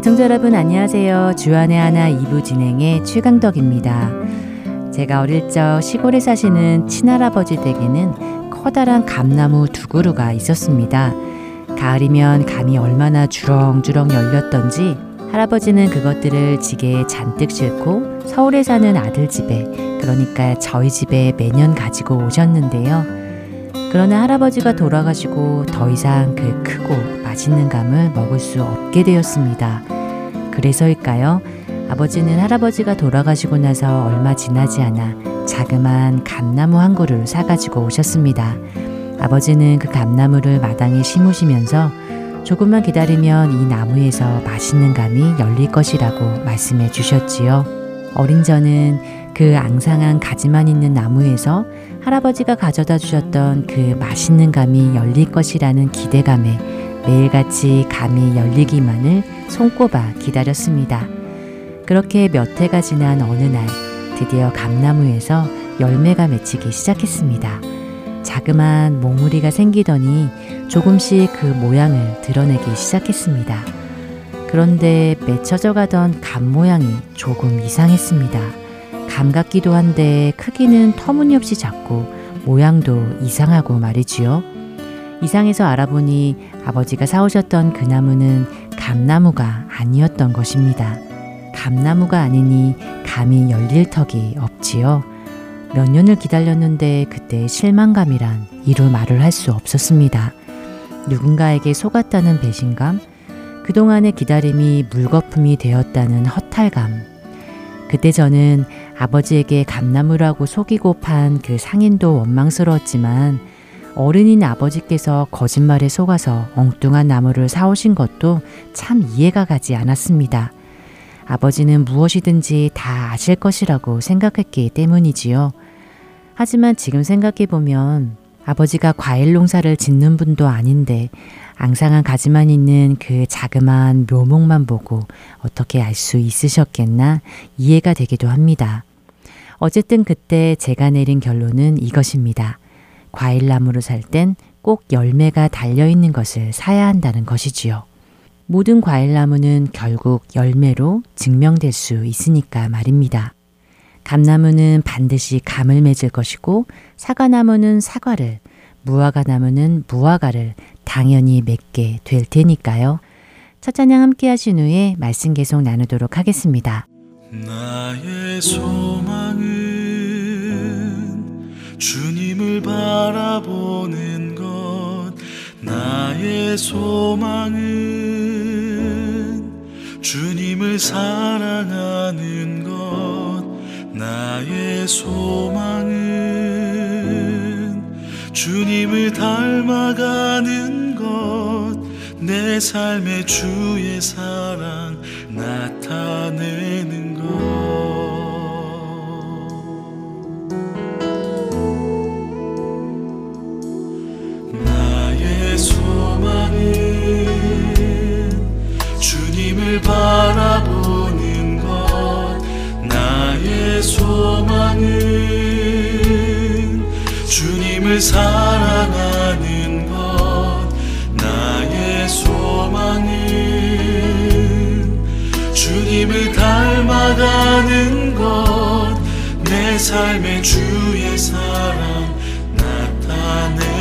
애청자 여러분 안녕하세요. 주안의 하나 2부 진행의 최강덕입니다. 제가 어릴 적 시골에 사시는 친할아버지 댁에는 커다란 감나무 두 그루가 있었습니다. 가을이면 감이 얼마나 주렁주렁 열렸던지 할아버지는 그것들을 지게에 잔뜩 싣고 서울에 사는 아들 집에 그러니까 저희 집에 매년 가지고 오셨는데요. 그러나 할아버지가 돌아가시고 더 이상 그 크고 맛있는 감을 먹을 수 없게 되었습니다. 그래서일까요? 아버지는 할아버지가 돌아가시고 나서 얼마 지나지 않아 자그만 감나무 한 그루를 사가지고 오셨습니다. 아버지는 그 감나무를 마당에 심으시면서 조금만 기다리면 이 나무에서 맛있는 감이 열릴 것이라고 말씀해 주셨지요. 어린 저는 그 앙상한 가지만 있는 나무에서 할아버지가 가져다 주셨던 그 맛있는 감이 열릴 것이라는 기대감에 매일같이 감이 열리기만을 손꼽아 기다렸습니다. 그렇게 몇 해가 지난 어느 날 드디어 감나무에서 열매가 맺히기 시작했습니다. 자그만 몽우리가 생기더니 조금씩 그 모양을 드러내기 시작했습니다. 그런데 맺혀져 가던 감 모양이 조금 이상했습니다. 감 같기도 한데 크기는 터무니없이 작고 모양도 이상하고 말이지요. 이상해서 알아보니 아버지가 사오셨던 그 나무는 감나무가 아니었던 것입니다. 감나무가 아니니 감이 열릴 턱이 없지요. 몇 년을 기다렸는데 그때 실망감이란 이루 말을 할 수 없었습니다. 누군가에게 속았다는 배신감, 그동안의 기다림이 물거품이 되었다는 허탈감. 그때 저는 아버지에게 감나무라고 속이고 판 그 상인도 원망스러웠지만 어른인 아버지께서 거짓말에 속아서 엉뚱한 나무를 사오신 것도 참 이해가 가지 않았습니다. 아버지는 무엇이든지 다 아실 것이라고 생각했기 때문이지요. 하지만 지금 생각해 보면 아버지가 과일 농사를 짓는 분도 아닌데 앙상한 가지만 있는 그 자그마한 묘목만 보고 어떻게 알 수 있으셨겠나 이해가 되기도 합니다. 어쨌든 그때 제가 내린 결론은 이것입니다. 과일나무를 살 땐 꼭 열매가 달려 있는 것을 사야 한다는 것이지요. 모든 과일나무는 결국 열매로 증명될 수 있으니까 말입니다. 감나무는 반드시 감을 맺을 것이고 사과나무는 사과를, 무화과나무는 무화과를 당연히 맺게 될 테니까요. 첫 찬양 함께 하신 후에 말씀 계속 나누도록 하겠습니다. 나의 소망은 주님을 바라보는 것 나의 소망은 주님을 사랑하는 것 나의 소망은 주님을 닮아가는 것 내 삶의 주의 사랑 나타내는 것 바라보는 것 나의 소망은 주님을 사랑하는 것 나의 소망은 주님을 닮아가는 것 내 삶의 주의 사랑 나타내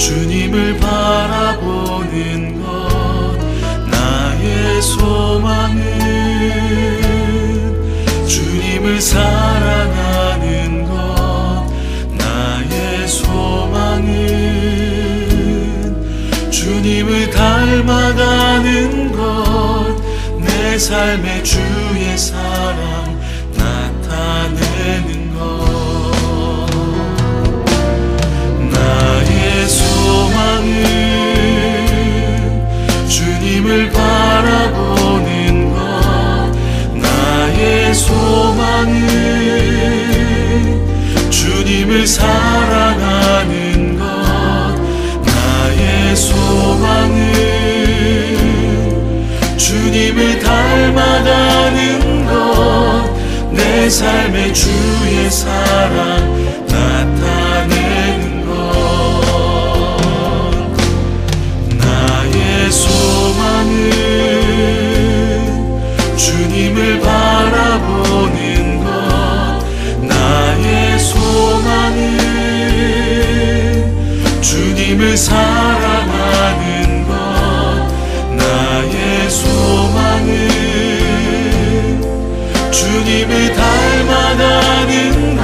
주님을 바라보는 것 나의 소망은 주님을 사랑하는 것 나의 소망은 주님을 닮아가는 것 내 삶의 주의 사랑 사랑하는 것 나의 소망은 주님을 닮아가는 것 내 삶의 주의 사랑 나타내는 것 나의 소망은 주님을 사랑하는 것 나의 소망은 주님을 닮아가는 것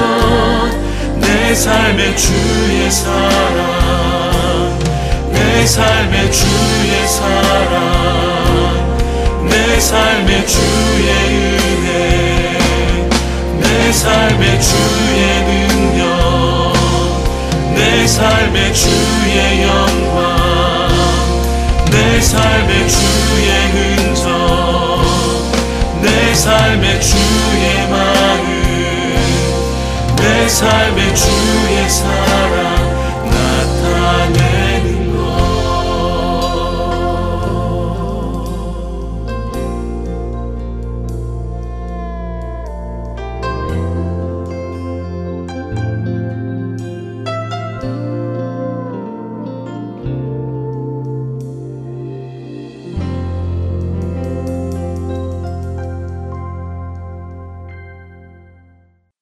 내 삶의 주의 사랑 내 삶의 주의 사랑 내 삶의 주의 은혜 내 삶의 주의 능력 내 삶의 주의 영광 내 삶의 주의 흔적 내 삶의 주의 마음 내 삶의 주의 사랑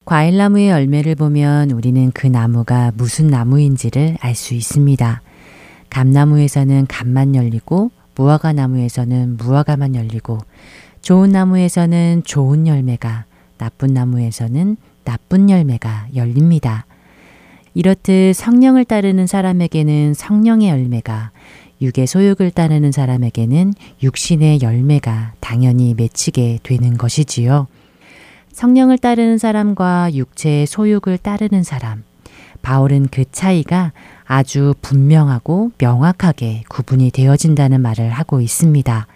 과일나무의 열매를 보면 우리는 그 나무가 무슨 나무인지를 알 수 있습니다. 감나무에서는 감만 열리고 무화과 나무에서는 무화과만 열리고 좋은 나무에서는 좋은 열매가 나쁜 나무에서는 나쁜 열매가 열립니다. 이렇듯 성령을 따르는 사람에게는 성령의 열매가 육의 소욕을 따르는 사람에게는 육신의 열매가 당연히 맺히게 되는 것이지요. 성령을 따르는 사람과 육체의 소욕을 따르는 사람. 바울은 그 차이가 아주 분명하고 명확하게 구분이 되어진다는 말을 하고 있습니다.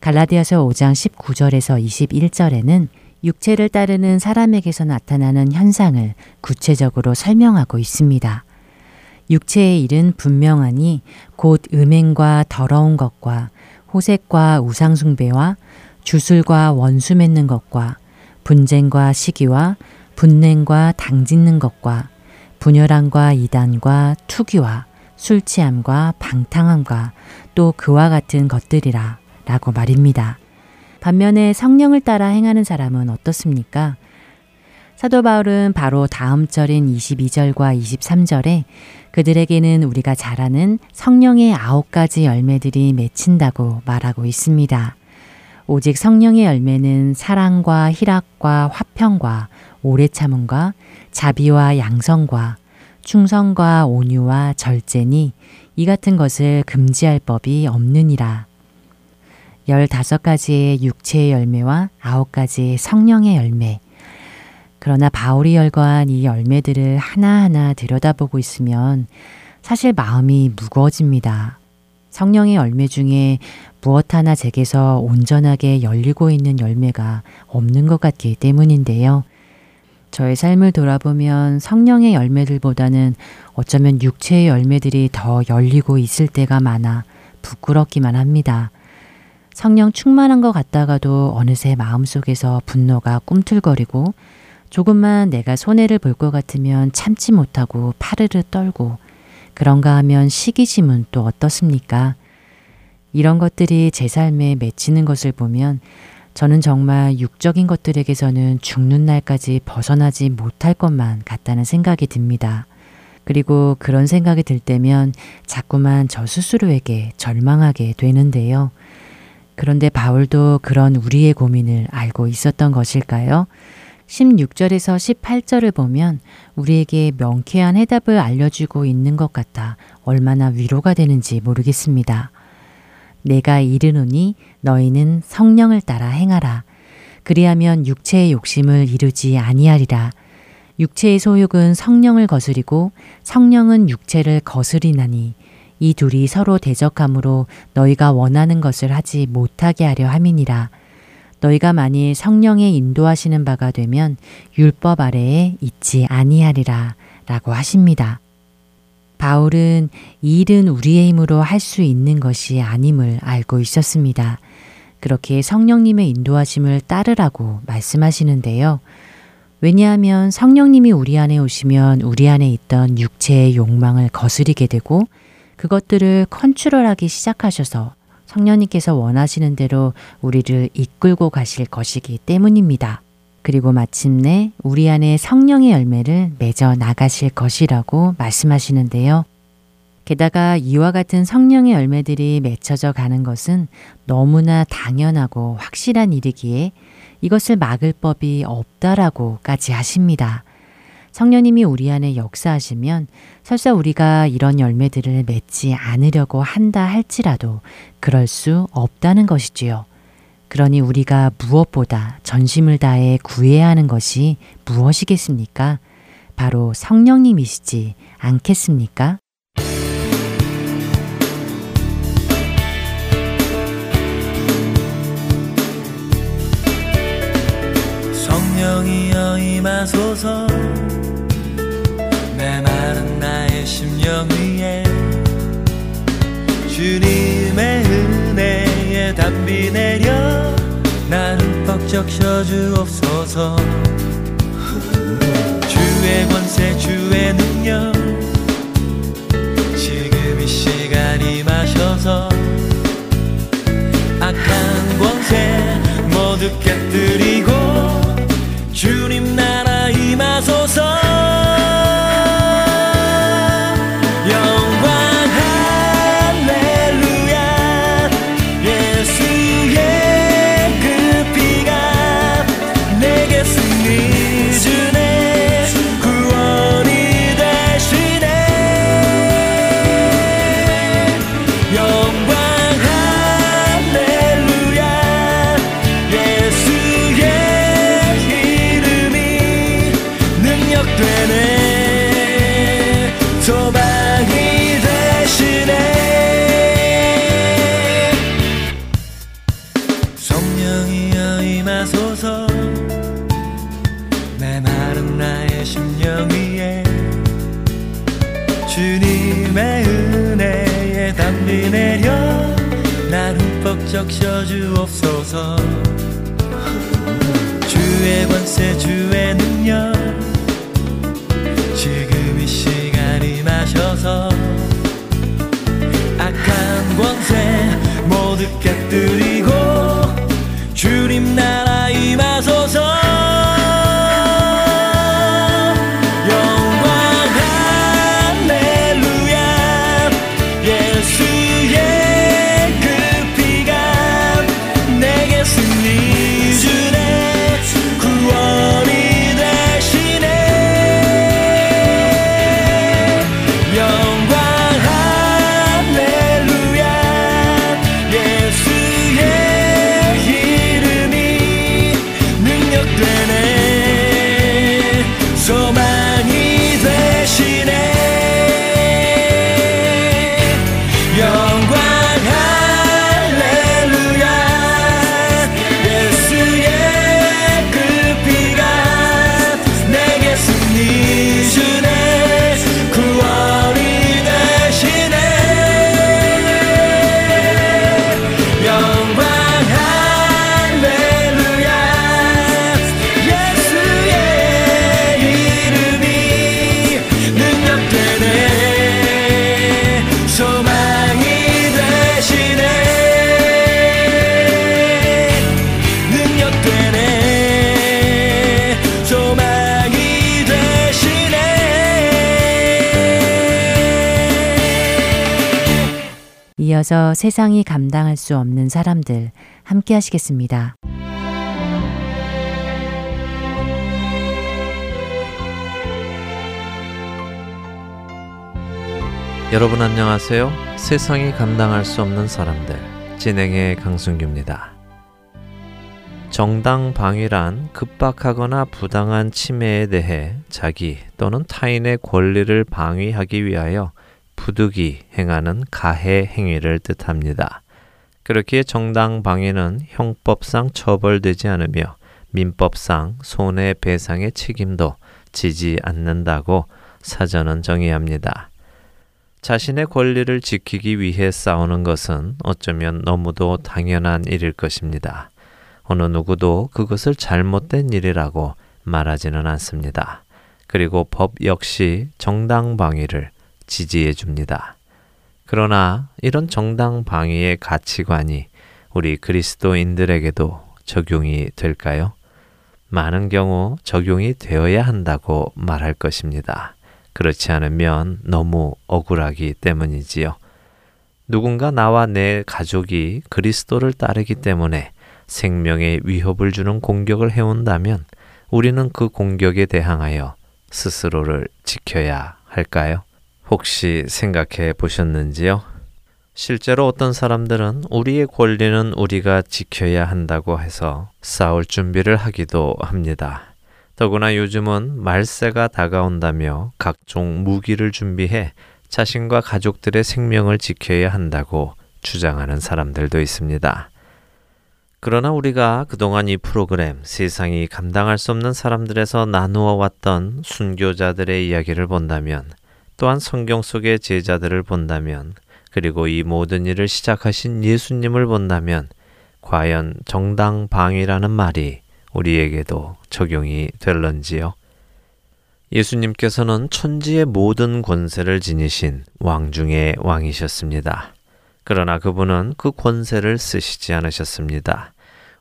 갈라디아서 5장 19절에서 21절에는 육체를 따르는 사람에게서 나타나는 현상을 구체적으로 설명하고 있습니다. 육체의 일은 분명하니 곧 음행과 더러운 것과 호색과 우상숭배와 주술과 원수 맺는 것과 분쟁과 시기와 분냉과 당짓는 것과 분열함과 이단과 투기와 술 취함과 방탕함과 또 그와 같은 것들이라 라고 말입니다. 반면에 성령을 따라 행하는 사람은 어떻습니까? 사도 바울은 바로 다음 절인 22절과 23절에 그들에게는 우리가 잘 아는 성령의 아홉 가지 열매들이 맺힌다고 말하고 있습니다. 오직 성령의 열매는 사랑과 희락과 화평과 오래 참음과 자비와 양성과 충성과 온유와 절제니 이 같은 것을 금지할 법이 없느니라. 열다섯 가지의 육체의 열매와 아홉 가지의 성령의 열매. 그러나 바울이 열거한 이 열매들을 하나하나 들여다보고 있으면 사실 마음이 무거워집니다. 성령의 열매 중에 무엇 하나 제게서 온전하게 열리고 있는 열매가 없는 것 같기 때문인데요. 저의 삶을 돌아보면 성령의 열매들보다는 어쩌면 육체의 열매들이 더 열리고 있을 때가 많아 부끄럽기만 합니다. 성령 충만한 것 같다가도 어느새 마음속에서 분노가 꿈틀거리고 조금만 내가 손해를 볼 것 같으면 참지 못하고 파르르 떨고 그런가 하면 시기심은 또 어떻습니까? 이런 것들이 제 삶에 맺히는 것을 보면 저는 정말 육적인 것들에게서는 죽는 날까지 벗어나지 못할 것만 같다는 생각이 듭니다. 그리고 그런 생각이 들 때면 자꾸만 저 스스로에게 절망하게 되는데요. 그런데 바울도 그런 우리의 고민을 알고 있었던 것일까요? 16절에서 18절을 보면 우리에게 명쾌한 해답을 알려주고 있는 것 같아 얼마나 위로가 되는지 모르겠습니다. 내가 이르노니 너희는 성령을 따라 행하라. 그리하면 육체의 욕심을 이루지 아니하리라. 육체의 소욕은 성령을 거스리고 성령은 육체를 거스리나니 이 둘이 서로 대적함으로 너희가 원하는 것을 하지 못하게 하려 함이니라. 너희가 만일 성령의 인도하시는 바가 되면 율법 아래에 있지 아니하리라 라고 하십니다. 바울은 이 일은 우리의 힘으로 할 수 있는 것이 아님을 알고 있었습니다. 그렇게 성령님의 인도하심을 따르라고 말씀하시는데요. 왜냐하면 성령님이 우리 안에 오시면 우리 안에 있던 육체의 욕망을 거스리게 되고 그것들을 컨트롤하기 시작하셔서 성령님께서 원하시는 대로 우리를 이끌고 가실 것이기 때문입니다. 그리고 마침내 우리 안에 성령의 열매를 맺어 나가실 것이라고 말씀하시는데요. 게다가 이와 같은 성령의 열매들이 맺혀져 가는 것은 너무나 당연하고 확실한 일이기에 이것을 막을 법이 없다라고까지 하십니다. 성령님이 우리 안에 역사하시면 설사 우리가 이런 열매들을 맺지 않으려고 한다 할지라도 그럴 수 없다는 것이지요. 그러니 우리가 무엇보다 전심을 다해 구해야 하는 것이 무엇이겠습니까? 바로 성령님이시지 않겠습니까? 성령이여 임하소서. 내 마른 나의 심령 위에 주님의 은혜에 담비 내려 나를 뻑 적셔주옵소서. 주의 권세 주의 능력 지금 이 시간 임하셔서 악한 권세 모두 깨 이어서 세상이 감당할 수 없는 사람들 함께 하시겠습니다. 여러분 안녕하세요. 세상이 감당할 수 없는 사람들 진행의 강승규입니다. 정당 방위란 급박하거나 부당한 침해에 대해 자기 또는 타인의 권리를 방위하기 위하여 부득이 행하는 가해 행위를 뜻합니다. 그렇기에 정당 방해는 형법상 처벌되지 않으며 민법상 손해배상의 책임도 지지 않는다고 사전은 정의합니다. 자신의 권리를 지키기 위해 싸우는 것은 어쩌면 너무도 당연한 일일 것입니다. 어느 누구도 그것을 잘못된 일이라고 말하지는 않습니다. 그리고 법 역시 정당 방위를 지지해 줍니다. 그러나 이런 정당 방위의 가치관이 우리 그리스도인들에게도 적용이 될까요? 많은 경우 적용이 되어야 한다고 말할 것입니다. 그렇지 않으면 너무 억울하기 때문이지요. 누군가 나와 내 가족이 그리스도를 따르기 때문에 생명에 위협을 주는 공격을 해온다면 우리는 그 공격에 대항하여 스스로를 지켜야 할까요? 혹시 생각해 보셨는지요? 실제로 어떤 사람들은 우리의 권리는 우리가 지켜야 한다고 해서 싸울 준비를 하기도 합니다. 더구나 요즘은 말세가 다가온다며 각종 무기를 준비해 자신과 가족들의 생명을 지켜야 한다고 주장하는 사람들도 있습니다. 그러나 우리가 그동안 이 프로그램 세상이 감당할 수 없는 사람들에서 나누어 왔던 순교자들의 이야기를 본다면 또한 성경 속의 제자들을 본다면 그리고 이 모든 일을 시작하신 예수님을 본다면 과연 정당방위라는 말이 우리에게도 적용이 될런지요? 예수님께서는 천지의 모든 권세를 지니신 왕 중의 왕이셨습니다. 그러나 그분은 그 권세를 쓰시지 않으셨습니다.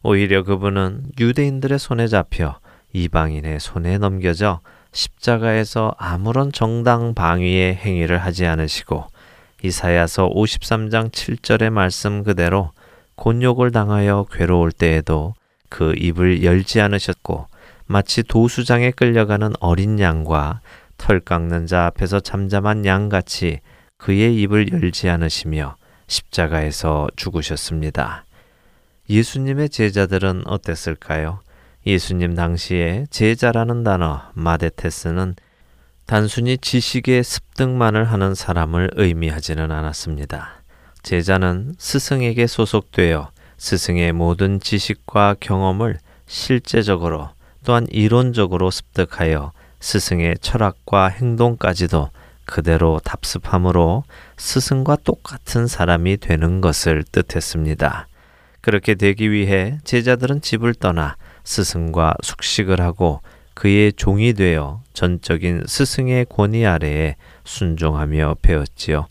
오히려 그분은 유대인들의 손에 잡혀 이방인의 손에 넘겨져 십자가에서 아무런 정당 방위의 행위를 하지 않으시고 이사야서 53장 7절의 말씀 그대로 곤욕을 당하여 괴로울 때에도 그 입을 열지 않으셨고 마치 도수장에 끌려가는 어린 양과 털 깎는 자 앞에서 잠잠한 양같이 그의 입을 열지 않으시며 십자가에서 죽으셨습니다. 예수님의 제자들은 어땠을까요? 예수님 당시에 제자라는 단어 마데테스는 단순히 지식의 습득만을 하는 사람을 의미하지는 않았습니다. 제자는 스승에게 소속되어 스승의 모든 지식과 경험을 실제적으로 또한 이론적으로 습득하여 스승의 철학과 행동까지도 그대로 답습함으로 스승과 똑같은 사람이 되는 것을 뜻했습니다. 그렇게 되기 위해 제자들은 집을 떠나 스승과 숙식을 하고 그의 종이 되어 전적인 스승의 권위 아래에 순종하며 배웠지요.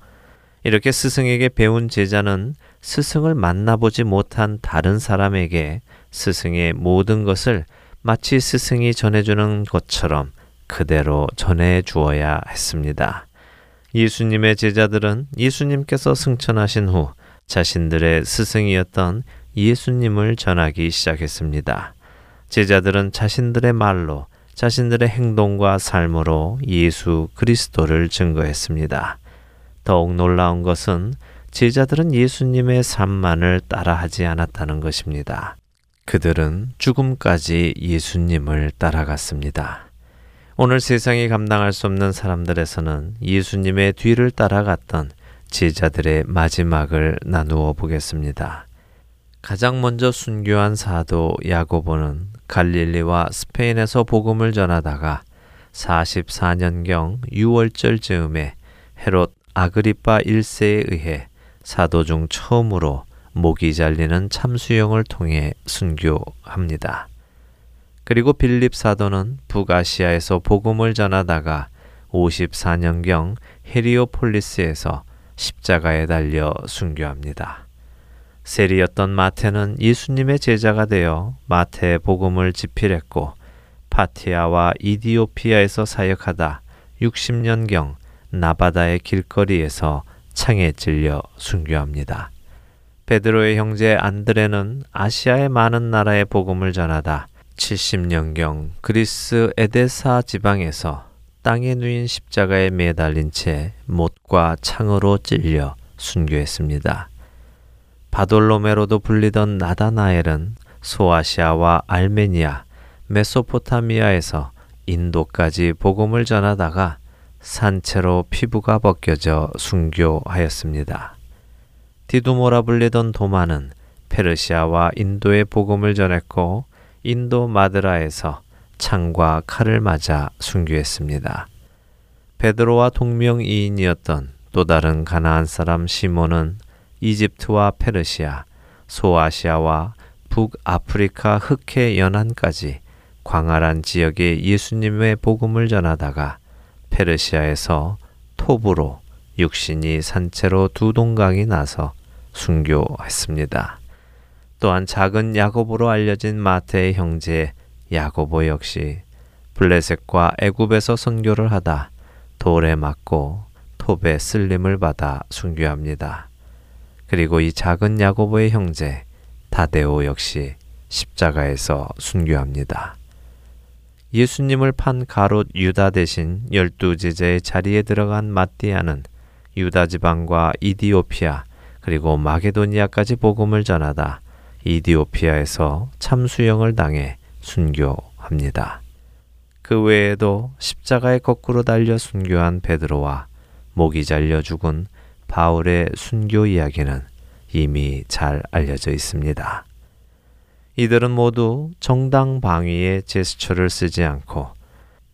이렇게 스승에게 배운 제자는 스승을 만나보지 못한 다른 사람에게 스승의 모든 것을 마치 스승이 전해주는 것처럼 그대로 전해 주어야 했습니다. 예수님의 제자들은 예수님께서 승천하신 후 자신들의 스승이었던 예수님을 전하기 시작했습니다. 제자들은 자신들의 말로 자신들의 행동과 삶으로 예수 그리스도를 증거했습니다. 더욱 놀라운 것은 제자들은 예수님의 삶만을 따라하지 않았다는 것입니다. 그들은 죽음까지 예수님을 따라갔습니다. 오늘 세상이 감당할 수 없는 사람들에서는 예수님의 뒤를 따라갔던 제자들의 마지막을 나누어 보겠습니다. 가장 먼저 순교한 사도 야고보는 갈릴리와 스페인에서 복음을 전하다가 44년경 6월절 즈음에 헤롯 아그리파 1세에 의해 사도 중 처음으로 목이 잘리는 참수형을 통해 순교합니다. 그리고 빌립 사도는 북아시아에서 복음을 전하다가 54년경 헤리오폴리스에서 십자가에 달려 순교합니다. 세리였던 마테는 예수님의 제자가 되어 마태 복음을 집필했고 파티아와 이디오피아에서 사역하다 60년경 나바다의 길거리에서 창에 찔려 순교합니다. 베드로의 형제 안드레는 아시아의 많은 나라의 복음을 전하다 70년경 그리스 에데사 지방에서 땅에 누인 십자가에 매달린 채 못과 창으로 찔려 순교했습니다. 바돌로메로도 불리던 나다나엘은 소아시아와 알메니아, 메소포타미아에서 인도까지 복음을 전하다가 산채로 피부가 벗겨져 순교하였습니다. 디두모라 불리던 도마는 페르시아와 인도의 복음을 전했고 인도 마드라에서 창과 칼을 맞아 순교했습니다. 베드로와 동명이인이었던 또 다른 가나안 사람 시몬은 이집트와 페르시아, 소아시아와 북아프리카 흑해 연안까지 광활한 지역에 예수님의 복음을 전하다가 페르시아에서 톱으로 육신이 산채로 두 동강이 나서 순교했습니다. 또한 작은 야고보로 알려진 마태의 형제 야고보 역시 블레셋과 애굽에서 선교를 하다 돌에 맞고 톱에 쓸림을 받아 순교합니다. 그리고 이 작은 야고보의 형제 다데오 역시 십자가에서 순교합니다. 예수님을 판 가롯 유다 대신 열두 제자의 자리에 들어간 마띠아는 유다 지방과 이디오피아 그리고 마게도니아까지 복음을 전하다 이디오피아에서 참수형을 당해 순교합니다. 그 외에도 십자가에 거꾸로 달려 순교한 베드로와 목이 잘려 죽은 바울의 순교 이야기는 이미 잘 알려져 있습니다. 이들은 모두 정당 방위의 제스처를 쓰지 않고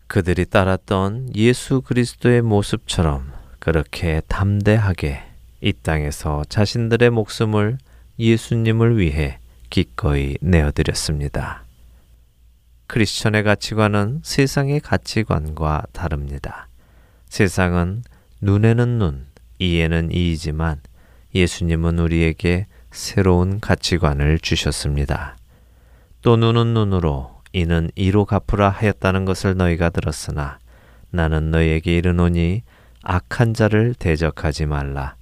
그들이 따랐던 예수 그리스도의 모습처럼 그렇게 담대하게 이 땅에서 자신들의 목숨을 예수님을 위해 기꺼이 내어드렸습니다. 크리스천의 가치관은 세상의 가치관과 다릅니다. 세상은 눈에는 눈, 이에는 이이지만 예수님은 우리에게 새로운 가치관을 주셨습니다. 또 눈은 눈으로 이는 이로 갚으라 하였다는 것을 너희가 들었으나 나는 너희에게 이르노니 악한 자를 대적하지 말라.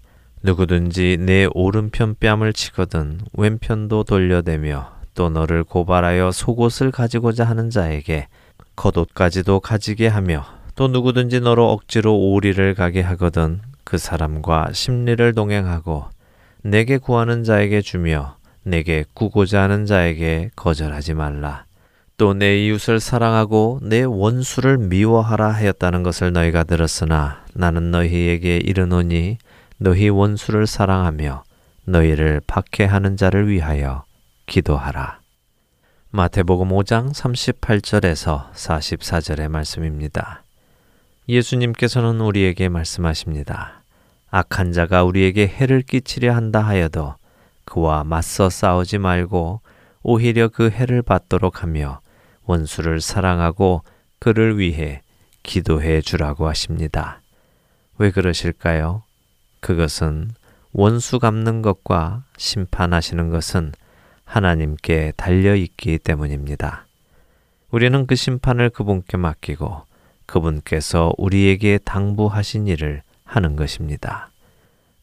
누구든지 내 오른편 뺨을 치거든 왼편도 돌려대며 또 너를 고발하여 속옷을 가지고자 하는 자에게 겉옷까지도 가지게 하며 또 누구든지 너로 억지로 오리를 가게 하거든 그 사람과 심리를 동행하고 내게 구하는 자에게 주며 내게 구고자 하는 자에게 거절하지 말라. 또 내 이웃을 사랑하고 내 원수를 미워하라 하였다는 것을 너희가 들었으나 나는 너희에게 이르노니 너희 원수를 사랑하며 너희를 박해하는 자를 위하여 기도하라. 마태복음 5장 38절에서 44절의 말씀입니다. 예수님께서는 우리에게 말씀하십니다. 악한 자가 우리에게 해를 끼치려 한다 하여도 그와 맞서 싸우지 말고 오히려 그 해를 받도록 하며 원수를 사랑하고 그를 위해 기도해 주라고 하십니다. 왜 그러실까요? 그것은 원수 갚는 것과 심판하시는 것은 하나님께 달려 있기 때문입니다. 우리는 그 심판을 그분께 맡기고 그분께서 우리에게 당부하신 일을 하는 것입니다.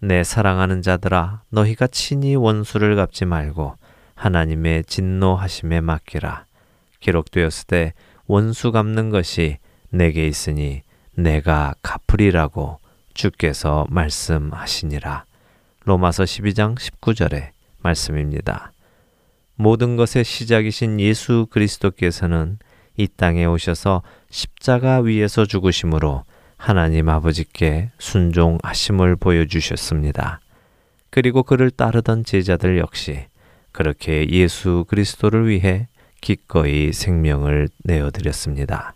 내 사랑하는 자들아, 너희가 친히 원수를 갚지 말고 하나님의 진노하심에 맡기라. 기록되었을 때 원수 갚는 것이 내게 있으니 내가 갚으리라고 주께서 말씀하시니라. 로마서 12장 19절의 말씀입니다. 모든 것의 시작이신 예수 그리스도께서는 이 땅에 오셔서 십자가 위에서 죽으심으로 하나님 아버지께 순종하심을 보여주셨습니다. 그리고 그를 따르던 제자들 역시 그렇게 예수 그리스도를 위해 기꺼이 생명을 내어드렸습니다.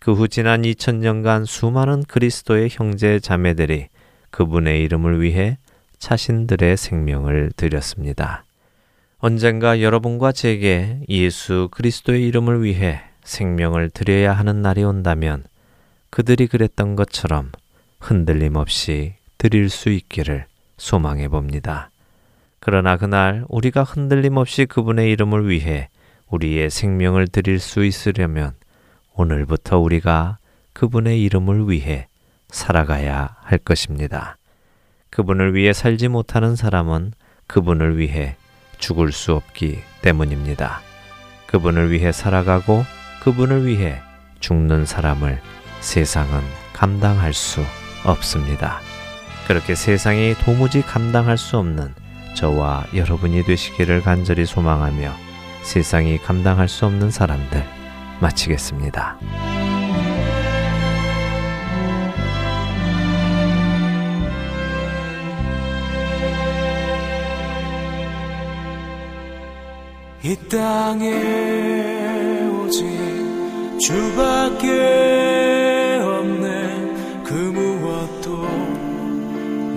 그 후 지난 2000년간 수많은 그리스도의 형제 자매들이 그분의 이름을 위해 자신들의 생명을 드렸습니다. 언젠가 여러분과 제게 예수 그리스도의 이름을 위해 생명을 드려야 하는 날이 온다면 그들이 그랬던 것처럼 흔들림 없이 드릴 수 있기를 소망해 봅니다. 그러나 그날 우리가 흔들림 없이 그분의 이름을 위해 우리의 생명을 드릴 수 있으려면 오늘부터 우리가 그분의 이름을 위해 살아가야 할 것입니다. 그분을 위해 살지 못하는 사람은 그분을 위해 죽을 수 없기 때문입니다. 그분을 위해 살아가고 그분을 위해 죽는 사람을 세상은 감당할 수 없습니다. 그렇게 세상이 도무지 감당할 수 없는 저와 여러분이 되시기를 간절히 소망하며 세상이 감당할 수 없는 사람들 마치겠습니다. 이 땅에 오직 주밖에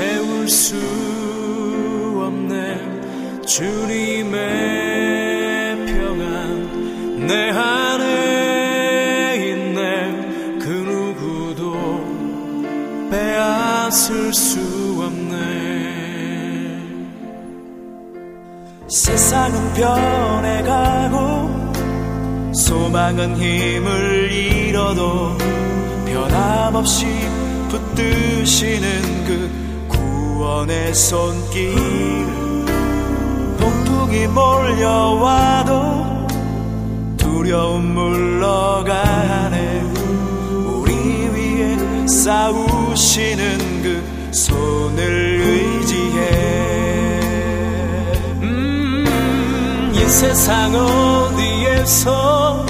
채울 수 없네. 주님의 평안 내 안에 있네. 그 누구도 빼앗을 수 없네. 세상은 변해가고 소망은 힘을 잃어도 변함없이 붙드시는 그 구원의 손길. 폭풍이 몰려와도 두려움 물러가네. 우리 위에 싸우시는 그 손을 의지해. 음, 이 세상 어디에서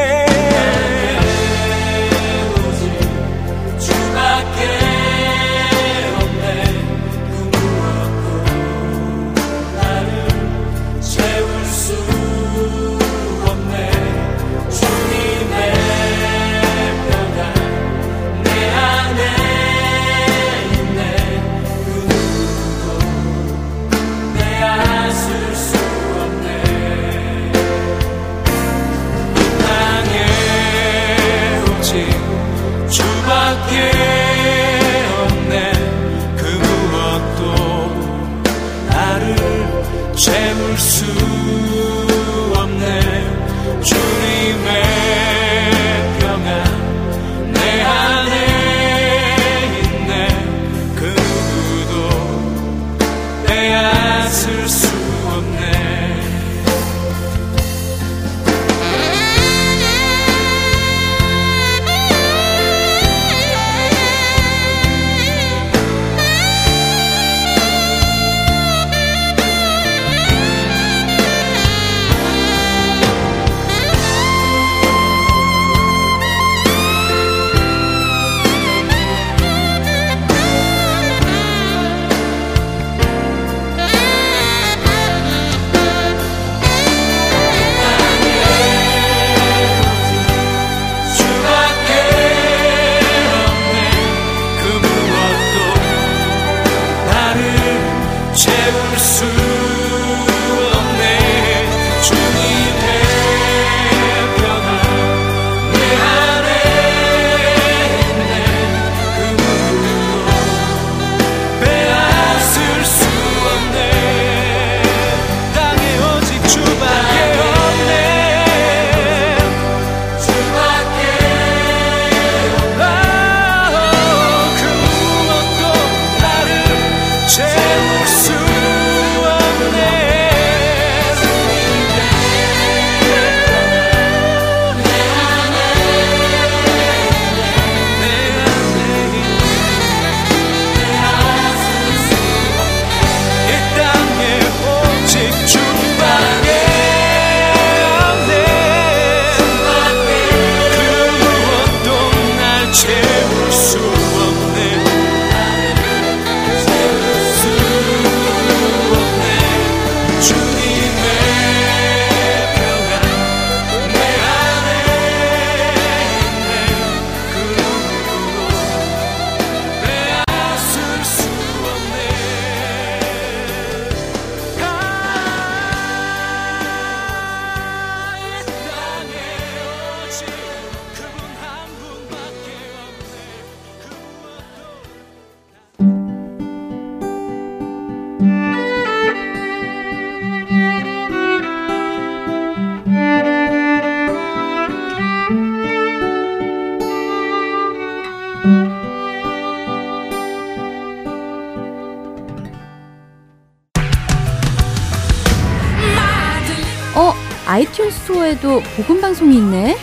스토어에도 복음 방송이 있네.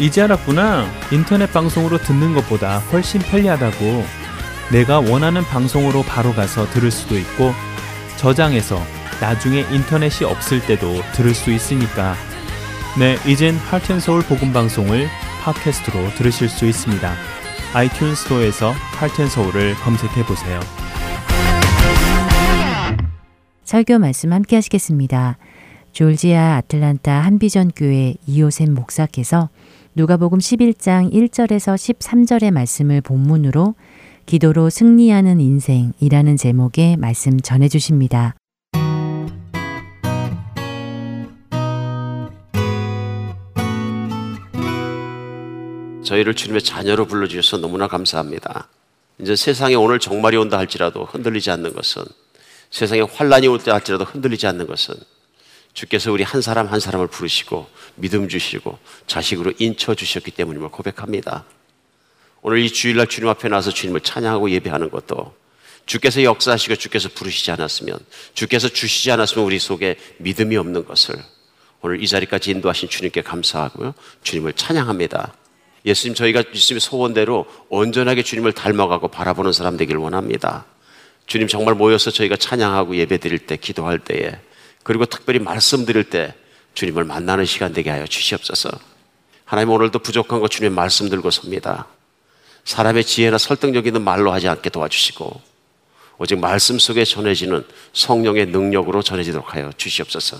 이제 알았구나. 인터넷 방송으로 듣는 것보다 훨씬 편리하다고. 내가 원하는 방송으로 바로 가서 들을 수도 있고, 저장해서 나중에 인터넷이 없을 때도 들을 수 있으니까. 네, 이젠 할텐서울 복음 방송을 팟캐스트로 들으실 수 있습니다. 아이튠 스토어에서 할텐서울을 검색해 보세요. 설교 말씀 함께 하시겠습니다. 졸지아 아틀란타 한비전 교회 이호샘 목사께서 누가복음 11장 1절에서 13절의 말씀을 본문으로 기도로 승리하는 인생이라는 제목의 말씀 전해 주십니다. 저희를 주님의 자녀로 불러주셔서 너무나 감사합니다. 이제 세상에 오늘 종말이 온다 할지라도 흔들리지 않는 것은 세상에 환란이 올 때 할지라도 흔들리지 않는 것은 주께서 우리 한 사람 한 사람을 부르시고 믿음 주시고 자식으로 인쳐 주셨기 때문임을 고백합니다. 오늘 이 주일날 주님 앞에 나서 주님을 찬양하고 예배하는 것도 주께서 역사하시고 주께서 부르시지 않았으면 주께서 주시지 않았으면 우리 속에 믿음이 없는 것을 오늘 이 자리까지 인도하신 주님께 감사하고요. 주님을 찬양합니다. 예수님 저희가 예수님의 소원대로 온전하게 주님을 닮아가고 바라보는 사람 되기를 원합니다. 주님 정말 모여서 저희가 찬양하고 예배 드릴 때 기도할 때에 그리고 특별히 말씀 드릴 때 주님을 만나는 시간 되게 하여 주시옵소서. 하나님 오늘도 부족한 거 주님 말씀 들고 섭니다. 사람의 지혜나 설득력 있는 말로 하지 않게 도와주시고 오직 말씀 속에 전해지는 성령의 능력으로 전해지도록 하여 주시옵소서.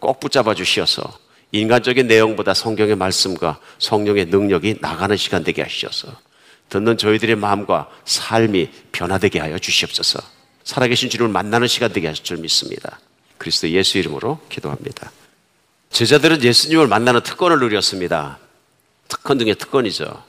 꼭 붙잡아 주시어서 인간적인 내용보다 성경의 말씀과 성령의 능력이 나가는 시간 되게 하시옵소서. 듣는 저희들의 마음과 삶이 변화되게 하여 주시옵소서. 살아계신 주님을 만나는 시간 되게 하실 줄 믿습니다. 그리스도 예수 이름으로 기도합니다. 제자들은 예수님을 만나는 특권을 누렸습니다. 특권 중에 특권이죠.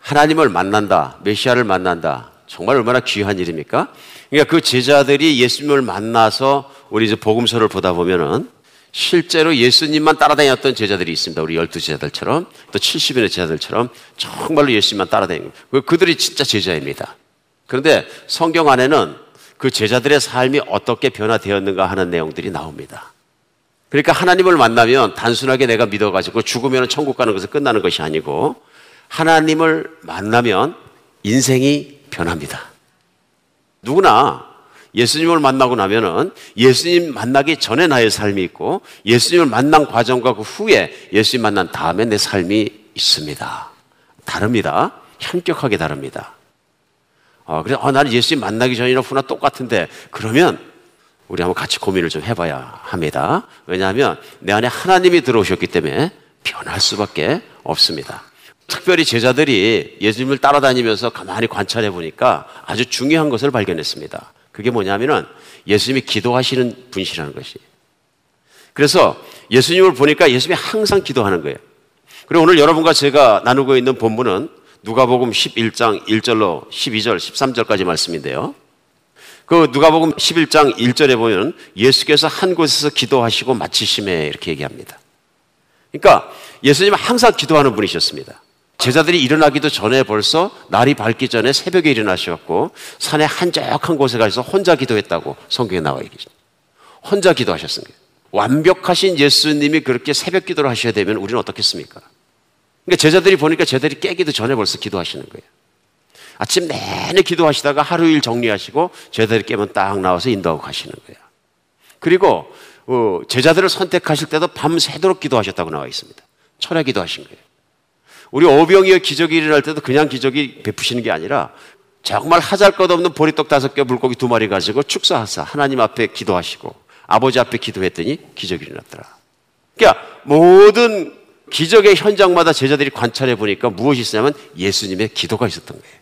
하나님을 만난다, 메시아를 만난다. 정말 얼마나 귀한 일입니까? 그러니까 그 제자들이 예수님을 만나서 우리 이제 복음서를 보다 보면은 실제로 예수님만 따라다녔던 제자들이 있습니다. 우리 열두 제자들처럼 또 70인의 제자들처럼 정말로 예수님만 따라다니는 그들이 진짜 제자입니다. 그런데 성경 안에는 그 제자들의 삶이 어떻게 변화되었는가 하는 내용들이 나옵니다. 그러니까 하나님을 만나면 단순하게 내가 믿어가지고 죽으면 천국 가는 것을 끝나는 것이 아니고 하나님을 만나면 인생이 변합니다. 누구나 예수님을 만나고 나면은 예수님 만나기 전에 나의 삶이 있고 예수님을 만난 과정과 그 후에 예수님 만난 다음에 내 삶이 있습니다. 다릅니다. 현격하게 다릅니다. 어, 그래, 어, 나는 예수님 만나기 전이나 후나 똑같은데 그러면 우리 한번 같이 고민을 좀 해봐야 합니다. 왜냐하면 내 안에 하나님이 들어오셨기 때문에 변할 수밖에 없습니다. 특별히 제자들이 예수님을 따라다니면서 가만히 관찰해 보니까 아주 중요한 것을 발견했습니다. 그게 뭐냐면은 예수님이 기도하시는 분이라는 것이. 그래서 예수님을 보니까 예수님이 항상 기도하는 거예요. 그리고 오늘 여러분과 제가 나누고 있는 본문은 누가복음 11장 1절로 12절, 13절까지 말씀인데요. 그 누가복음 11장 1절에 보면 예수께서 한 곳에서 기도하시고 마치심에 이렇게 얘기합니다. 그러니까 예수님은 항상 기도하는 분이셨습니다. 제자들이 일어나기도 전에 벌써 날이 밝기 전에 새벽에 일어나셨고 산에 한적한 곳에 가서 혼자 기도했다고 성경에 나와 있습니다. 혼자 기도하셨습니다. 완벽하신 예수님이 그렇게 새벽 기도를 하셔야 되면 우리는 어떻겠습니까? 그러니까 제자들이 보니까 제자들이 깨기도 전에 벌써 기도하시는 거예요. 아침 내내 기도하시다가 하루 일 정리하시고 제자들이 깨면 딱 나와서 인도하고 가시는 거예요. 그리고 어, 제자들을 선택하실 때도 밤새도록 기도하셨다고 나와 있습니다. 철야 기도하신 거예요. 우리 오병이어 기적이 일어날 때도 그냥 기적이 베푸시는 게 아니라 정말 하잘 것 없는 보리떡 다섯 개 물고기 두 마리 가지고 축사하사 하나님 앞에 기도하시고 아버지 앞에 기도했더니 기적이 일어났더라. 그러니까 모든 기적의 현장마다 제자들이 관찰해 보니까 무엇이 있었냐면 예수님의 기도가 있었던 거예요.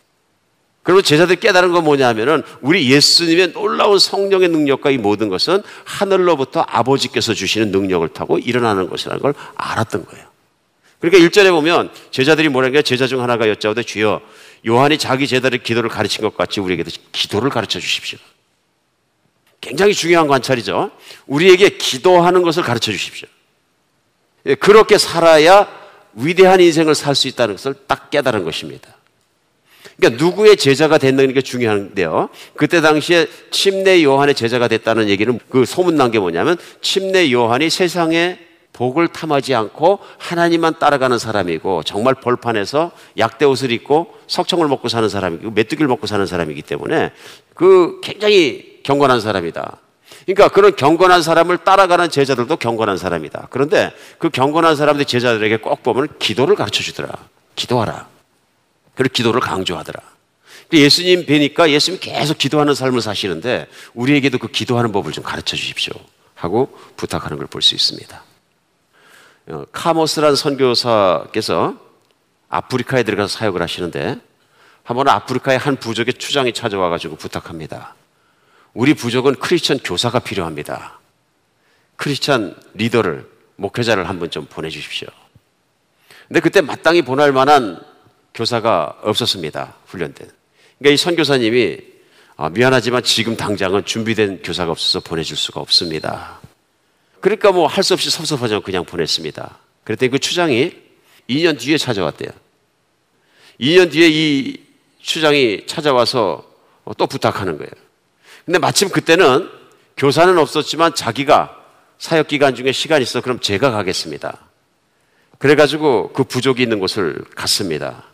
그리고 제자들이 깨달은 건 뭐냐면은 우리 예수님의 놀라운 성령의 능력과 이 모든 것은 하늘로부터 아버지께서 주시는 능력을 타고 일어나는 것이라는 걸 알았던 거예요. 그러니까 1절에 보면 제자들이 뭐라는 게 제자 중 하나가 여짜오되 주여 요한이 자기 제자들 기도를 가르친 것 같이 우리에게도 기도를 가르쳐 주십시오. 굉장히 중요한 관찰이죠. 우리에게 기도하는 것을 가르쳐 주십시오. 예, 그렇게 살아야 위대한 인생을 살 수 있다는 것을 딱 깨달은 것입니다. 그러니까 누구의 제자가 됐는 게 중요한데요. 그때 당시에 침례 요한의 제자가 됐다는 얘기는 그 소문난 게 뭐냐면 침례 요한이 세상에 복을 탐하지 않고 하나님만 따라가는 사람이고 정말 벌판에서 약대 옷을 입고 석청을 먹고 사는 사람이고 메뚜기를 먹고 사는 사람이기 때문에 그 굉장히 경건한 사람이다. 그러니까 그런 경건한 사람을 따라가는 제자들도 경건한 사람이다. 그런데 그 경건한 사람들 제자들에게 꼭 보면 기도를 가르쳐 주더라. 기도하라. 그리고 기도를 강조하더라. 예수님 뵈니까 예수님 계속 기도하는 삶을 사시는데 우리에게도 그 기도하는 법을 좀 가르쳐 주십시오. 하고 부탁하는 걸 볼 수 있습니다. 어, 카모스란 선교사께서 아프리카에 들어가서 사역을 하시는데 한번 아프리카의 한 부족의 추장이 찾아와 가지고 부탁합니다. 우리 부족은 크리스천 교사가 필요합니다. 크리스천 리더를 목회자를 한번 좀 보내 주십시오. 근데 그때 마땅히 보낼 만한 교사가 없었습니다. 훈련된. 그러니까 이 선교사님이 아, 미안하지만 지금 당장은 준비된 교사가 없어서 보내줄 수가 없습니다. 그러니까 뭐 할 수 없이 섭섭하지만 그냥 보냈습니다. 그랬더니 그 추장이 2년 뒤에 찾아왔대요. 2년 뒤에 이 추장이 찾아와서 또 부탁하는 거예요. 근데 마침 그때는 교사는 없었지만 자기가 사역 기간 중에 시간 있어 그럼 제가 가겠습니다. 그래가지고 그 부족이 있는 곳을 갔습니다.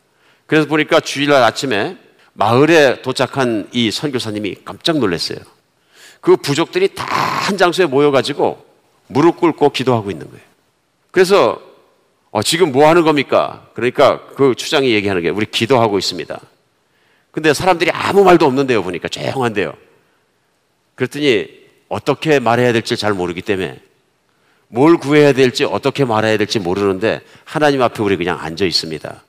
그래서 보니까 주일날 아침에 마을에 도착한 이 선교사님이 깜짝 놀랐어요. 그 부족들이 다 한 장소에 모여가지고 무릎 꿇고 기도하고 있는 거예요. 그래서 어, 지금 뭐 하는 겁니까? 그러니까 그 추장이 얘기하는 게 우리 기도하고 있습니다. 근데 사람들이 아무 말도 없는데요, 보니까 조용한데요. 그랬더니 어떻게 말해야 될지 잘 모르기 때문에 뭘 구해야 될지 어떻게 말해야 될지 모르는데 하나님 앞에 우리 그냥 앉아 있습니다.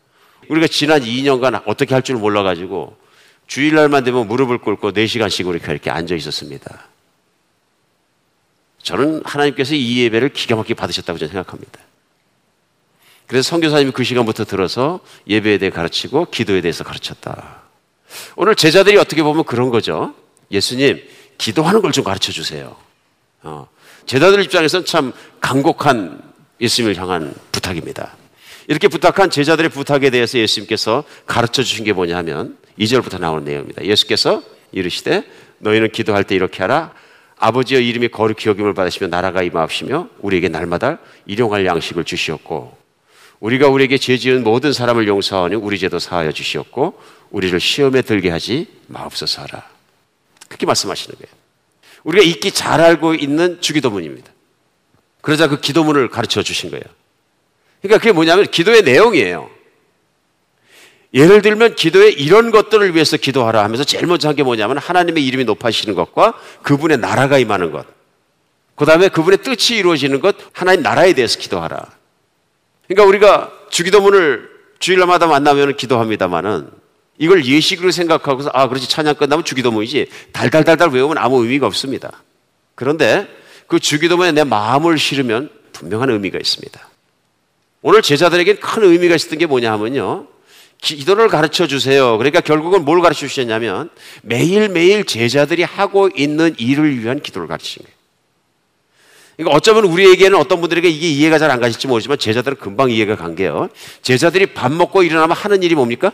우리가 지난 2년간 어떻게 할 줄 몰라가지고 주일날만 되면 무릎을 꿇고 4시간씩 우리 이렇게 앉아 있었습니다. 저는 하나님께서 이 예배를 기가 막히게 받으셨다고 저는 생각합니다. 그래서 선교사님이 그 시간부터 들어서 예배에 대해 가르치고 기도에 대해서 가르쳤다. 오늘 제자들이 어떻게 보면 그런 거죠. 예수님, 기도하는 걸 좀 가르쳐 주세요. 어. 제자들 입장에서는 참 간곡한 예수님을 향한 부탁입니다. 이렇게 부탁한 제자들의 부탁에 대해서 예수님께서 가르쳐 주신 게 뭐냐 하면 2절부터 나오는 내용입니다. 예수께서 이르시되 너희는 기도할 때 이렇게 하라. 아버지의 이름이 거룩히 여김을 받으시며 나라가 임하옵시며 우리에게 날마다 일용할 양식을 주시었고 우리가 우리에게 죄 지은 모든 사람을 용서하니 우리 죄도 사하여 주시었고 우리를 시험에 들게 하지 마옵소서 하라. 그렇게 말씀하시는 거예요. 우리가 읽기 잘 알고 있는 주기도문입니다. 그러자 그 기도문을 가르쳐 주신 거예요. 그러니까 그게 뭐냐면 기도의 내용이에요. 예를 들면 기도에 이런 것들을 위해서 기도하라 하면서 제일 먼저 한 게 뭐냐면 하나님의 이름이 높아지시는 것과 그분의 나라가 임하는 것. 그 다음에 그분의 뜻이 이루어지는 것, 하나님 나라에 대해서 기도하라. 그러니까 우리가 주기도문을 주일마다 만나면 기도합니다만은 이걸 예식으로 생각하고서 아, 그렇지 찬양 끝나면 주기도문이지 달달달달 외우면 아무 의미가 없습니다. 그런데 그 주기도문에 내 마음을 실으면 분명한 의미가 있습니다. 오늘 제자들에게 큰 의미가 있었던 게 뭐냐 하면요. 기도를 가르쳐 주세요. 그러니까 결국은 뭘 가르쳐 주셨냐면 매일매일 제자들이 하고 있는 일을 위한 기도를 가르치신 거예요. 그러니까 어쩌면 우리에게는 어떤 분들에게 이게 이해가 잘 안 가실지 모르지만 제자들은 금방 이해가 간 게요. 제자들이 밥 먹고 일어나면 하는 일이 뭡니까?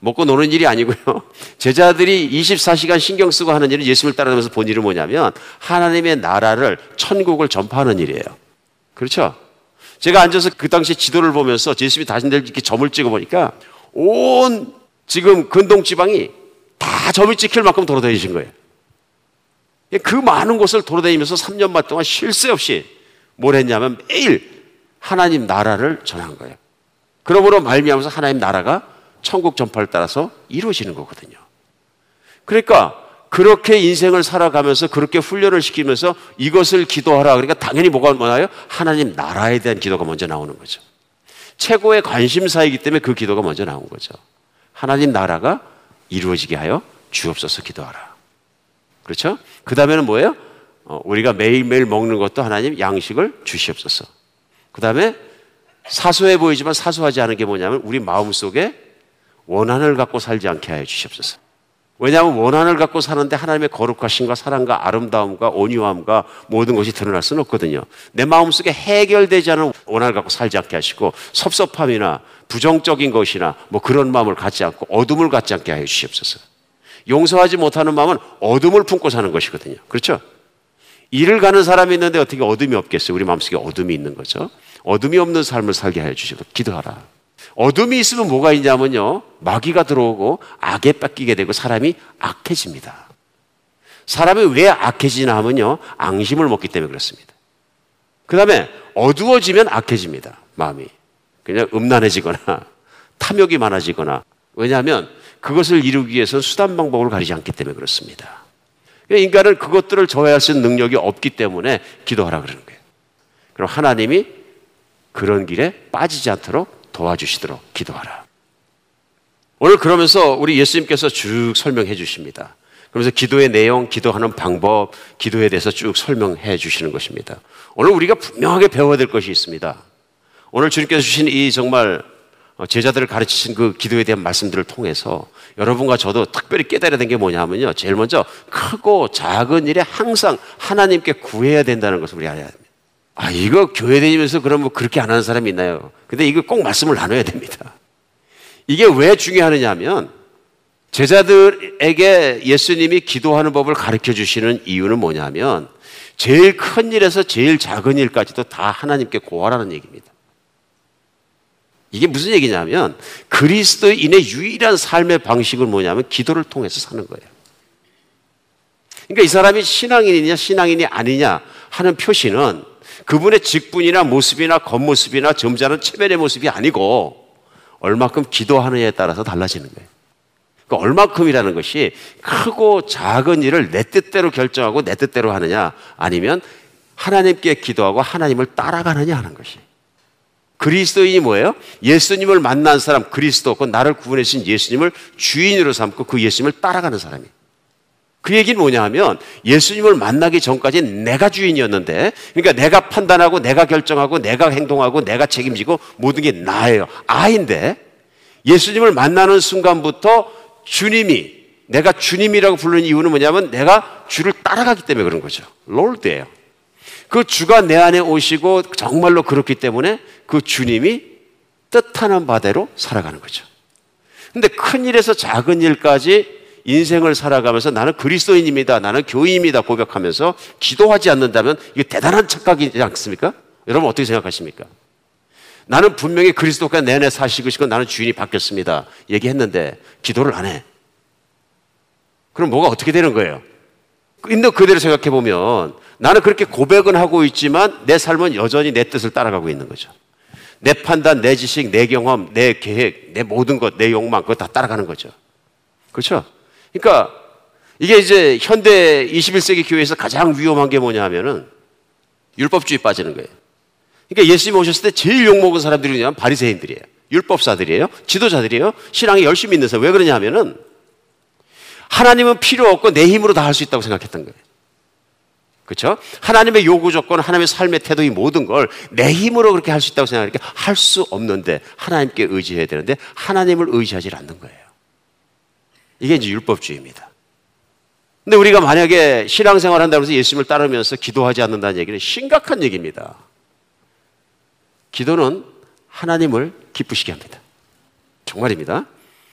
먹고 노는 일이 아니고요. 제자들이 24시간 신경 쓰고 하는 일은 예수를 따라가면서 본 일은 뭐냐면 하나님의 나라를 천국을 전파하는 일이에요. 그렇죠? 제가 앉아서 그 당시 지도를 보면서 예수님이 다신들 이렇게 점을 찍어 보니까 온 지금 근동 지방이 다 점이 찍힐 만큼 돌아다니신 거예요. 그 많은 곳을 돌아다니면서 3년 반 동안 쉴 새 없이 뭘 했냐면 매일 하나님 나라를 전한 거예요. 그러므로 말미암아서 하나님 나라가 천국 전파를 따라서 이루어지는 거거든요. 그러니까 그렇게 인생을 살아가면서 그렇게 훈련을 시키면서 이것을 기도하라. 그러니까 당연히 뭐가 뭐나요? 하나님 나라에 대한 기도가 먼저 나오는 거죠. 최고의 관심사이기 때문에 그 기도가 먼저 나온 거죠. 하나님 나라가 이루어지게 하여 주옵소서 기도하라. 그렇죠? 그 다음에는 뭐예요? 어, 우리가 매일매일 먹는 것도 하나님 양식을 주시옵소서. 그 다음에 사소해 보이지만 사소하지 않은 게 뭐냐면 우리 마음 속에 원한을 갖고 살지 않게 하여 주시옵소서. 왜냐하면 원한을 갖고 사는데 하나님의 거룩하심과 사랑과 아름다움과 온유함과 모든 것이 드러날 수는 없거든요. 내 마음속에 해결되지 않은 원한을 갖고 살지 않게 하시고 섭섭함이나 부정적인 것이나 뭐 그런 마음을 갖지 않고 어둠을 갖지 않게 하여 주시옵소서. 용서하지 못하는 마음은 어둠을 품고 사는 것이거든요. 그렇죠? 일을 가는 사람이 있는데 어떻게 어둠이 없겠어요? 우리 마음속에 어둠이 있는 거죠. 어둠이 없는 삶을 살게 하여 주시고 기도하라. 어둠이 있으면 뭐가 있냐면요. 마귀가 들어오고 악에 뺏기게 되고 사람이 악해집니다. 사람이 왜 악해지나 하면요. 앙심을 먹기 때문에 그렇습니다. 그 다음에 어두워지면 악해집니다. 마음이. 그냥 음란해지거나 탐욕이 많아지거나 왜냐하면 그것을 이루기 위해서는 수단 방법을 가리지 않기 때문에 그렇습니다. 인간은 그것들을 저해할 수 있는 능력이 없기 때문에 기도하라 그러는 거예요. 그럼 하나님이 그런 길에 빠지지 않도록 도와주시도록 기도하라. 오늘 그러면서 우리 예수님께서 쭉 설명해 주십니다. 그러면서 기도의 내용, 기도하는 방법, 기도에 대해서 쭉 설명해 주시는 것입니다. 오늘 우리가 분명하게 배워야 될 것이 있습니다. 오늘 주님께서 주신 이 정말 제자들을 가르치신 그 기도에 대한 말씀들을 통해서 여러분과 저도 특별히 깨달아야 된 게 뭐냐면요. 제일 먼저 크고 작은 일에 항상 하나님께 구해야 된다는 것을 우리 알아야 됩니다. 아, 이거 교회 다니면서 그럼 뭐 그렇게 안 하는 사람이 있나요? 근데 이거 꼭 말씀을 나눠야 됩니다. 이게 왜 중요하느냐 하면 제자들에게 예수님이 기도하는 법을 가르쳐 주시는 이유는 뭐냐면 제일 큰 일에서 제일 작은 일까지도 다 하나님께 고하라는 얘기입니다. 이게 무슨 얘기냐면 그리스도인의 유일한 삶의 방식은 뭐냐면 기도를 통해서 사는 거예요. 그러니까 이 사람이 신앙인이냐 신앙인이 아니냐 하는 표시는 그분의 직분이나 모습이나 겉모습이나 점잖은 체면의 모습이 아니고 얼마큼 기도하느냐에 따라서 달라지는 거예요. 그러니까 얼마큼이라는 것이 크고 작은 일을 내 뜻대로 결정하고 내 뜻대로 하느냐 아니면 하나님께 기도하고 하나님을 따라가느냐 하는 것이. 그리스도인이 뭐예요? 예수님을 만난 사람, 그리스도, 그 나를 구원해 주신 예수님을 주인으로 삼고 그 예수님을 따라가는 사람이. 그 얘기는 뭐냐 하면 예수님을 만나기 전까지 내가 주인이었는데 그러니까 내가 판단하고 내가 결정하고 내가 행동하고 내가 책임지고 모든 게 나예요. 아인데 예수님을 만나는 순간부터 주님이 내가 주님이라고 부르는 이유는 뭐냐면 내가 주를 따라가기 때문에 그런 거죠. 롤드예요. 그 주가 내 안에 오시고 정말로 그렇기 때문에 그 주님이 뜻하는 바대로 살아가는 거죠. 근데 큰 일에서 작은 일까지 인생을 살아가면서 나는 그리스도인입니다. 나는 교인입니다. 고백하면서 기도하지 않는다면 이게 대단한 착각이지 않습니까? 여러분 어떻게 생각하십니까? 나는 분명히 그리스도가 내 안에 사시고 싶고 나는 주인이 바뀌었습니다. 얘기했는데 기도를 안 해. 그럼 뭐가 어떻게 되는 거예요? 있는 그대로 생각해 보면 나는 그렇게 고백은 하고 있지만 내 삶은 여전히 내 뜻을 따라가고 있는 거죠. 내 판단, 내 지식, 내 경험, 내 계획, 내 모든 것, 내 욕망, 그거 다 따라가는 거죠. 그렇죠? 그러니까 이게 이제 현대 21세기 교회에서 가장 위험한 게 뭐냐 하면은 율법주의 빠지는 거예요. 그러니까 예수님 오셨을 때 제일 욕먹은 사람들이 뭐냐면 바리새인들이에요. 율법사들이에요. 지도자들이에요. 신앙에 열심히 있는 사람. 왜 그러냐 하면은 하나님은 필요 없고 내 힘으로 다 할 수 있다고 생각했던 거예요. 그렇죠? 하나님의 요구 조건, 하나님의 삶의 태도 이 모든 걸 내 힘으로 그렇게 할 수 있다고 생각하니까 할 수 없는데 하나님께 의지해야 되는데 하나님을 의지하지 않는 거예요. 이게 이제 율법주의입니다. 근데 우리가 만약에 신앙생활 한다고 해서 예수님을 따르면서 기도하지 않는다는 얘기는 심각한 얘기입니다. 기도는 하나님을 기쁘시게 합니다. 정말입니다.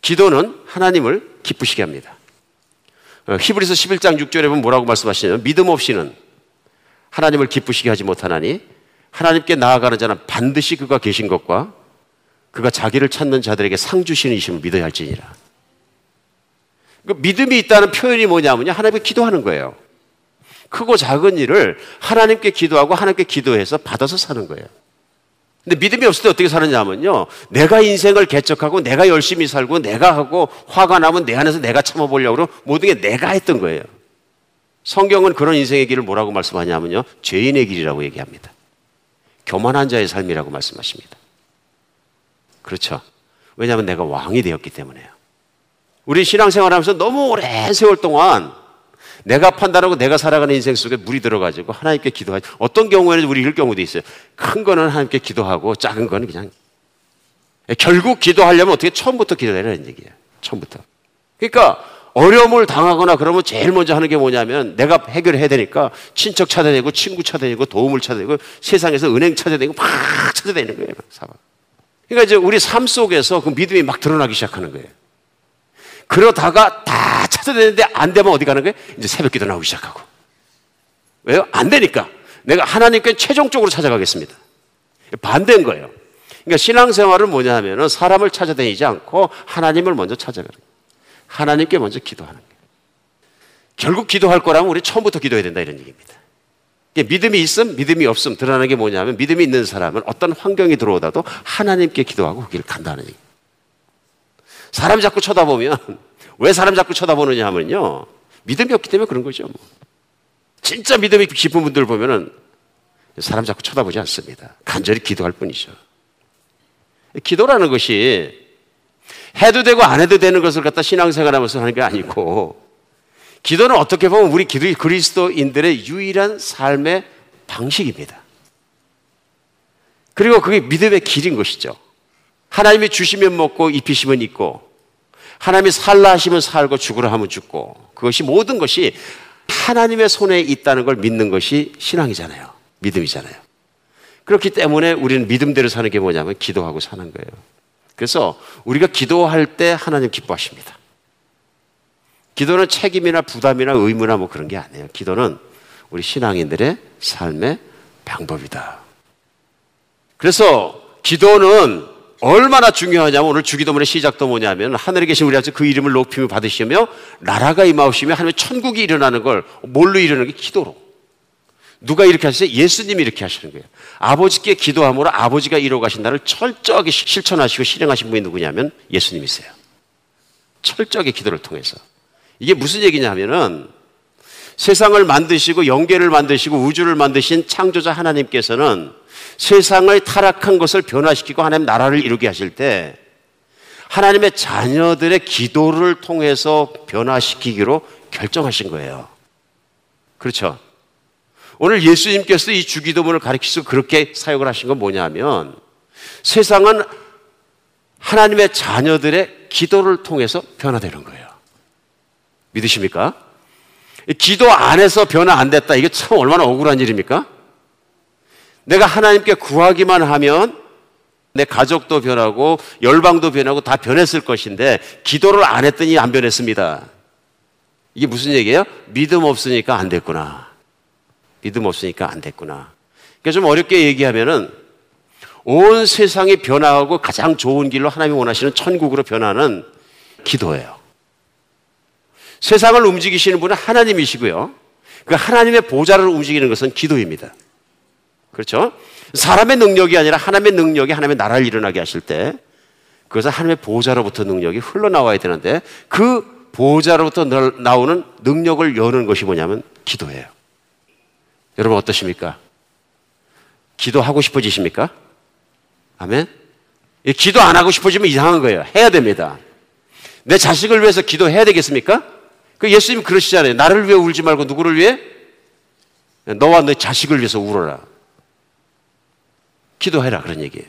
기도는 하나님을 기쁘시게 합니다. 어, 히브리서 11장 6절에 보면 뭐라고 말씀하시냐면 믿음 없이는 하나님을 기쁘시게 하지 못하나니 하나님께 나아가는 자는 반드시 그가 계신 것과 그가 자기를 찾는 자들에게 상 주시는 이심을 믿어야 할지니라. 그 믿음이 있다는 표현이 뭐냐면요. 하나님께 기도하는 거예요. 크고 작은 일을 하나님께 기도하고 하나님께 기도해서 받아서 사는 거예요. 근데 믿음이 없을 때 어떻게 사느냐면요. 내가 인생을 개척하고 내가 열심히 살고 내가 하고 화가 나면 내 안에서 내가 참아보려고 모든 게 내가 했던 거예요. 성경은 그런 인생의 길을 뭐라고 말씀하냐면요. 죄인의 길이라고 얘기합니다. 교만한 자의 삶이라고 말씀하십니다. 그렇죠. 왜냐하면 내가 왕이 되었기 때문에요. 우리 신앙생활 하면서 너무 오랜 세월 동안 내가 판단하고 내가 살아가는 인생 속에 물이 들어가지고 하나님께 기도하지. 어떤 경우에는 우리 이럴 경우도 있어요. 큰 거는 하나님께 기도하고 작은 거는 그냥. 결국 기도하려면 어떻게 처음부터 기도해라는 얘기예요. 처음부터. 그러니까 어려움을 당하거나 그러면 제일 먼저 하는 게 뭐냐면 내가 해결해야 되니까 친척 찾아내고 친구 찾아내고 도움을 찾아내고 세상에서 은행 찾아내고 막 찾아내는 거예요. 사방. 그러니까 이제 우리 삶 속에서 그 믿음이 막 드러나기 시작하는 거예요. 그러다가 다 찾아내는데 안 되면 어디 가는 거예요? 이제 새벽 기도 나오기 시작하고. 왜요? 안 되니까. 내가 하나님께 최종적으로 찾아가겠습니다. 반대인 거예요. 그러니까 신앙생활은 뭐냐 하면은 사람을 찾아다니지 않고 하나님을 먼저 찾아가는 거예요. 하나님께 먼저 기도하는 거예요. 결국 기도할 거라면 우리 처음부터 기도해야 된다 이런 얘기입니다. 믿음이 있음, 믿음이 없음 드러나는 게 뭐냐면 믿음이 있는 사람은 어떤 환경이 들어오다도 하나님께 기도하고 그 길을 간다는 얘기. 사람 자꾸 쳐다보면 왜 사람 자꾸 쳐다보느냐 하면요. 믿음이 없기 때문에 그런 거죠. 뭐. 진짜 믿음이 깊은 분들 보면은 사람 자꾸 쳐다보지 않습니다. 간절히 기도할 뿐이죠. 기도라는 것이 해도 되고 안 해도 되는 것을 갖다 신앙생활하면서 하는 게 아니고 기도는 어떻게 보면 우리 그리스도인들의 유일한 삶의 방식입니다. 그리고 그게 믿음의 길인 것이죠. 하나님이 주시면 먹고 입히시면 입고 하나님이 살라 하시면 살고 죽으라 하면 죽고 그것이 모든 것이 하나님의 손에 있다는 걸 믿는 것이 신앙이잖아요. 믿음이잖아요. 그렇기 때문에 우리는 믿음대로 사는 게 뭐냐면 기도하고 사는 거예요. 그래서 우리가 기도할 때 하나님 기뻐하십니다. 기도는 책임이나 부담이나 의무나 뭐 그런 게 아니에요. 기도는 우리 신앙인들의 삶의 방법이다. 그래서 기도는 얼마나 중요하냐면 오늘 주기도문의 시작도 뭐냐면 하늘에 계신 우리 아버지 그 이름을 높이며 받으시며 나라가 임하시며 하나님의 천국이 일어나는 걸 뭘로 이루는 게 기도로. 누가 이렇게 하세요? 예수님이 이렇게 하시는 거예요. 아버지께 기도함으로 아버지가 이루어 가신 나를 철저하게 실천하시고 실행하신 분이 누구냐면 예수님이세요. 철저하게 기도를 통해서. 이게 무슨 얘기냐면은 세상을 만드시고 영계를 만드시고 우주를 만드신 창조자 하나님께서는 세상을 타락한 것을 변화시키고 하나님 나라를 이루게 하실 때 하나님의 자녀들의 기도를 통해서 변화시키기로 결정하신 거예요. 그렇죠? 오늘 예수님께서 이 주기도문을 가르치시고 그렇게 사역을 하신 건 뭐냐면 세상은 하나님의 자녀들의 기도를 통해서 변화되는 거예요. 믿으십니까? 기도 안에서 변화 안 됐다. 이게 참 얼마나 억울한 일입니까? 내가 하나님께 구하기만 하면 내 가족도 변하고 열방도 변하고 다 변했을 것인데 기도를 안 했더니 안 변했습니다. 이게 무슨 얘기예요? 믿음 없으니까 안 됐구나. 믿음 없으니까 안 됐구나. 그러니까 좀 어렵게 얘기하면은 온 세상이 변화하고 가장 좋은 길로 하나님이 원하시는 천국으로 변하는 기도예요. 세상을 움직이시는 분은 하나님이시고요. 그 하나님의 보좌를 움직이는 것은 기도입니다. 그렇죠? 사람의 능력이 아니라 하나님의 능력이 하나님의 나라를 일어나게 하실 때 그것은 하나님의 보좌로부터 능력이 흘러나와야 되는데 그 보좌로부터 나오는 능력을 여는 것이 뭐냐면 기도예요. 여러분 어떠십니까? 기도하고 싶어지십니까? 아멘? 기도 안 하고 싶어지면 이상한 거예요. 해야 됩니다. 내 자식을 위해서 기도해야 되겠습니까? 그 예수님 그러시잖아요. 나를 위해 울지 말고 누구를 위해? 너와 너 자식을 위해서 울어라. 기도해라. 그런 얘기예요.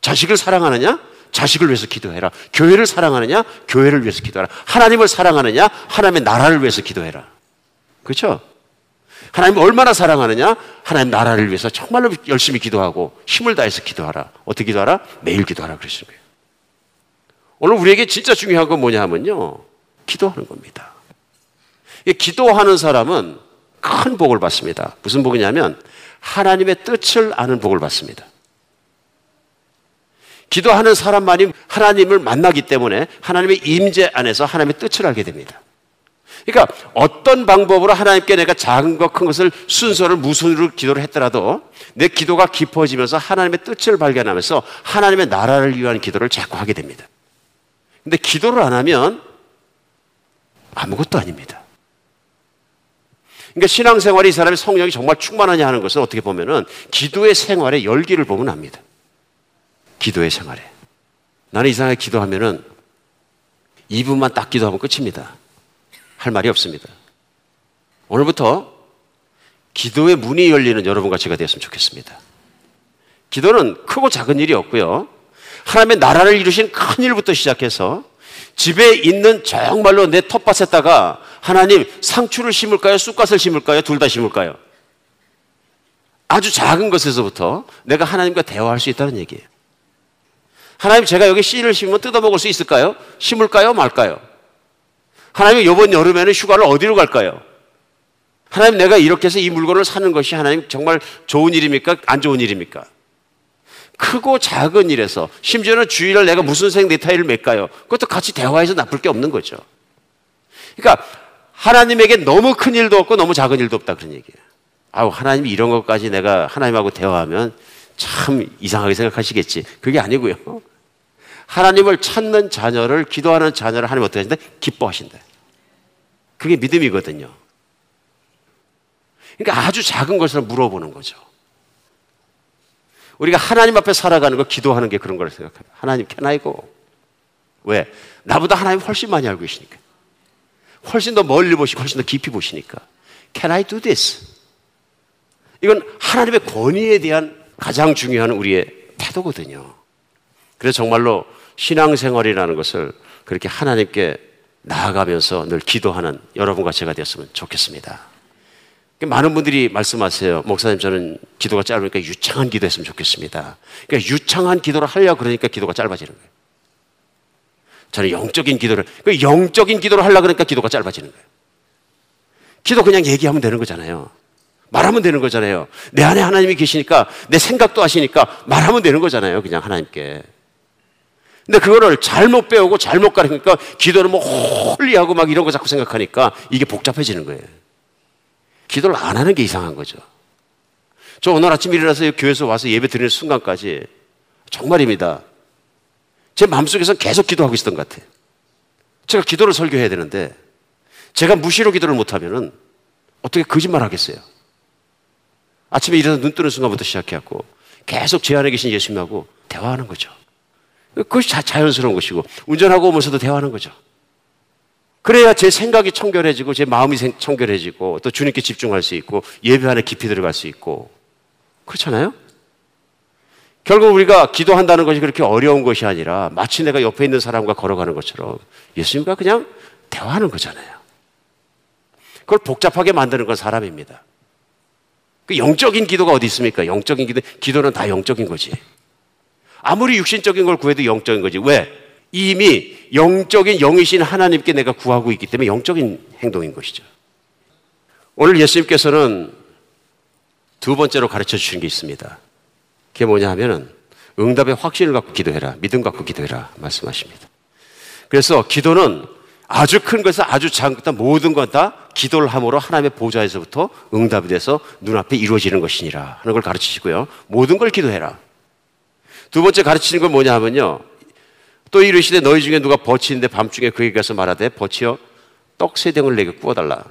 자식을 사랑하느냐? 자식을 위해서 기도해라. 교회를 사랑하느냐? 교회를 위해서 기도해라. 하나님을 사랑하느냐? 하나님의 나라를 위해서 기도해라. 그렇죠? 하나님을 얼마나 사랑하느냐? 하나님 나라를 위해서 정말로 열심히 기도하고 힘을 다해서 기도하라. 어떻게 기도하라? 매일 기도하라 그러시는 거예요. 오늘 우리에게 진짜 중요한 건 뭐냐 하면요. 기도하는 겁니다. 기도하는 사람은 큰 복을 받습니다. 무슨 복이냐면 하나님의 뜻을 아는 복을 받습니다. 기도하는 사람만이 하나님을 만나기 때문에 하나님의 임재 안에서 하나님의 뜻을 알게 됩니다. 그러니까 어떤 방법으로 하나님께 내가 작은 것, 큰 것을 순서를 무순으로 기도를 했더라도 내 기도가 깊어지면서 하나님의 뜻을 발견하면서 하나님의 나라를 위한 기도를 자꾸 하게 됩니다. 근데 기도를 안 하면 아무것도 아닙니다. 그러니까 신앙생활이 이 사람의 성령이 정말 충만하냐 하는 것은 어떻게 보면은 기도의 생활의 열기를 보면 압니다. 기도의 생활에. 나는 이상하게 기도하면은 2분만 딱 기도하면 끝입니다. 할 말이 없습니다. 오늘부터 기도의 문이 열리는 여러분과 제가 되었으면 좋겠습니다. 기도는 크고 작은 일이 없고요. 하나님의 나라를 이루신 큰 일부터 시작해서 집에 있는 정말로 내 텃밭에다가 하나님 상추를 심을까요? 쑥갓을 심을까요? 둘 다 심을까요? 아주 작은 것에서부터 내가 하나님과 대화할 수 있다는 얘기예요. 하나님 제가 여기 씨를 심으면 뜯어먹을 수 있을까요? 심을까요? 말까요? 하나님 이번 여름에는 휴가를 어디로 갈까요? 하나님 내가 이렇게 해서 이 물건을 사는 것이 하나님 정말 좋은 일입니까? 안 좋은 일입니까? 크고 작은 일에서 심지어는 주일날 내가 무슨 색 넥타이를 맬까요? 그것도 같이 대화해서 나쁠 게 없는 거죠. 그러니까 하나님에게 너무 큰 일도 없고 너무 작은 일도 없다 그런 얘기예요. 아우 하나님이 이런 것까지 내가 하나님하고 대화하면 참 이상하게 생각하시겠지. 그게 아니고요. 하나님을 찾는 자녀를 기도하는 자녀를 하나님 어떻게 하신다? 기뻐하신다. 그게 믿음이거든요. 그러니까 아주 작은 것을 물어보는 거죠. 우리가 하나님 앞에 살아가는 거 기도하는 게 그런 걸 생각합니다. 하나님 캐나이고 왜? 나보다 하나님 훨씬 많이 알고 계시니까. 훨씬 더 멀리 보시고 훨씬 더 깊이 보시니까. Can I do this? 이건 하나님의 권위에 대한 가장 중요한 우리의 태도거든요. 그래서 정말로 신앙생활이라는 것을 그렇게 하나님께 나아가면서 늘 기도하는 여러분과 제가 되었으면 좋겠습니다. 많은 분들이 말씀하세요. 목사님, 저는 기도가 짧으니까 유창한 기도 했으면 좋겠습니다. 그러니까 유창한 기도를 하려고 그러니까 기도가 짧아지는 거예요. 저는 영적인 기도를, 그 영적인 기도를 하려고 그러니까 기도가 짧아지는 거예요. 기도 그냥 얘기하면 되는 거잖아요. 말하면 되는 거잖아요. 내 안에 하나님이 계시니까 내 생각도 하시니까 말하면 되는 거잖아요. 그냥 하나님께. 근데 그거를 잘못 배우고 잘못 가르치니까 기도를 뭐 홀리하고 막 이런 거 자꾸 생각하니까 이게 복잡해지는 거예요. 기도를 안 하는 게 이상한 거죠. 저 오늘 아침 일어나서 교회에서 와서 예배 드리는 순간까지 정말입니다. 제 마음속에서 계속 기도하고 있었던 것 같아요. 제가 기도를 설교해야 되는데 제가 무시로 기도를 못하면은 어떻게 거짓말 하겠어요? 아침에 일어나서 눈 뜨는 순간부터 시작해갖고 계속 제 안에 계신 예수님하고 대화하는 거죠. 그것이 자, 자연스러운 것이고 운전하고 오면서도 대화하는 거죠. 그래야 제 생각이 청결해지고 제 마음이 청결해지고 또 주님께 집중할 수 있고 예배 안에 깊이 들어갈 수 있고 그렇잖아요? 결국 우리가 기도한다는 것이 그렇게 어려운 것이 아니라 마치 내가 옆에 있는 사람과 걸어가는 것처럼 예수님과 그냥 대화하는 거잖아요. 그걸 복잡하게 만드는 건 사람입니다. 그 영적인 기도가 어디 있습니까? 영적인 기도, 기도는 다 영적인 거지. 아무리 육신적인 걸 구해도 영적인 거지. 왜? 이미 영적인 영이신 하나님께 내가 구하고 있기 때문에 영적인 행동인 것이죠. 오늘 예수님께서는 두 번째로 가르쳐 주신 게 있습니다. 그게 뭐냐 하면은 응답의 확신을 갖고 기도해라. 믿음 갖고 기도해라. 말씀하십니다. 그래서 기도는 아주 큰 것에서 아주 작은 것 모든 것 다 기도를 함으로 하나님의 보좌에서부터 응답이 돼서 눈앞에 이루어지는 것이니라 하는 걸 가르치시고요. 모든 걸 기도해라. 두 번째 가르치는 건 뭐냐 하면요. 또 이르시되 너희 중에 누가 버치는데 밤중에 그에게 가서 말하되 버치여 떡 세 덩을 내게 구워달라.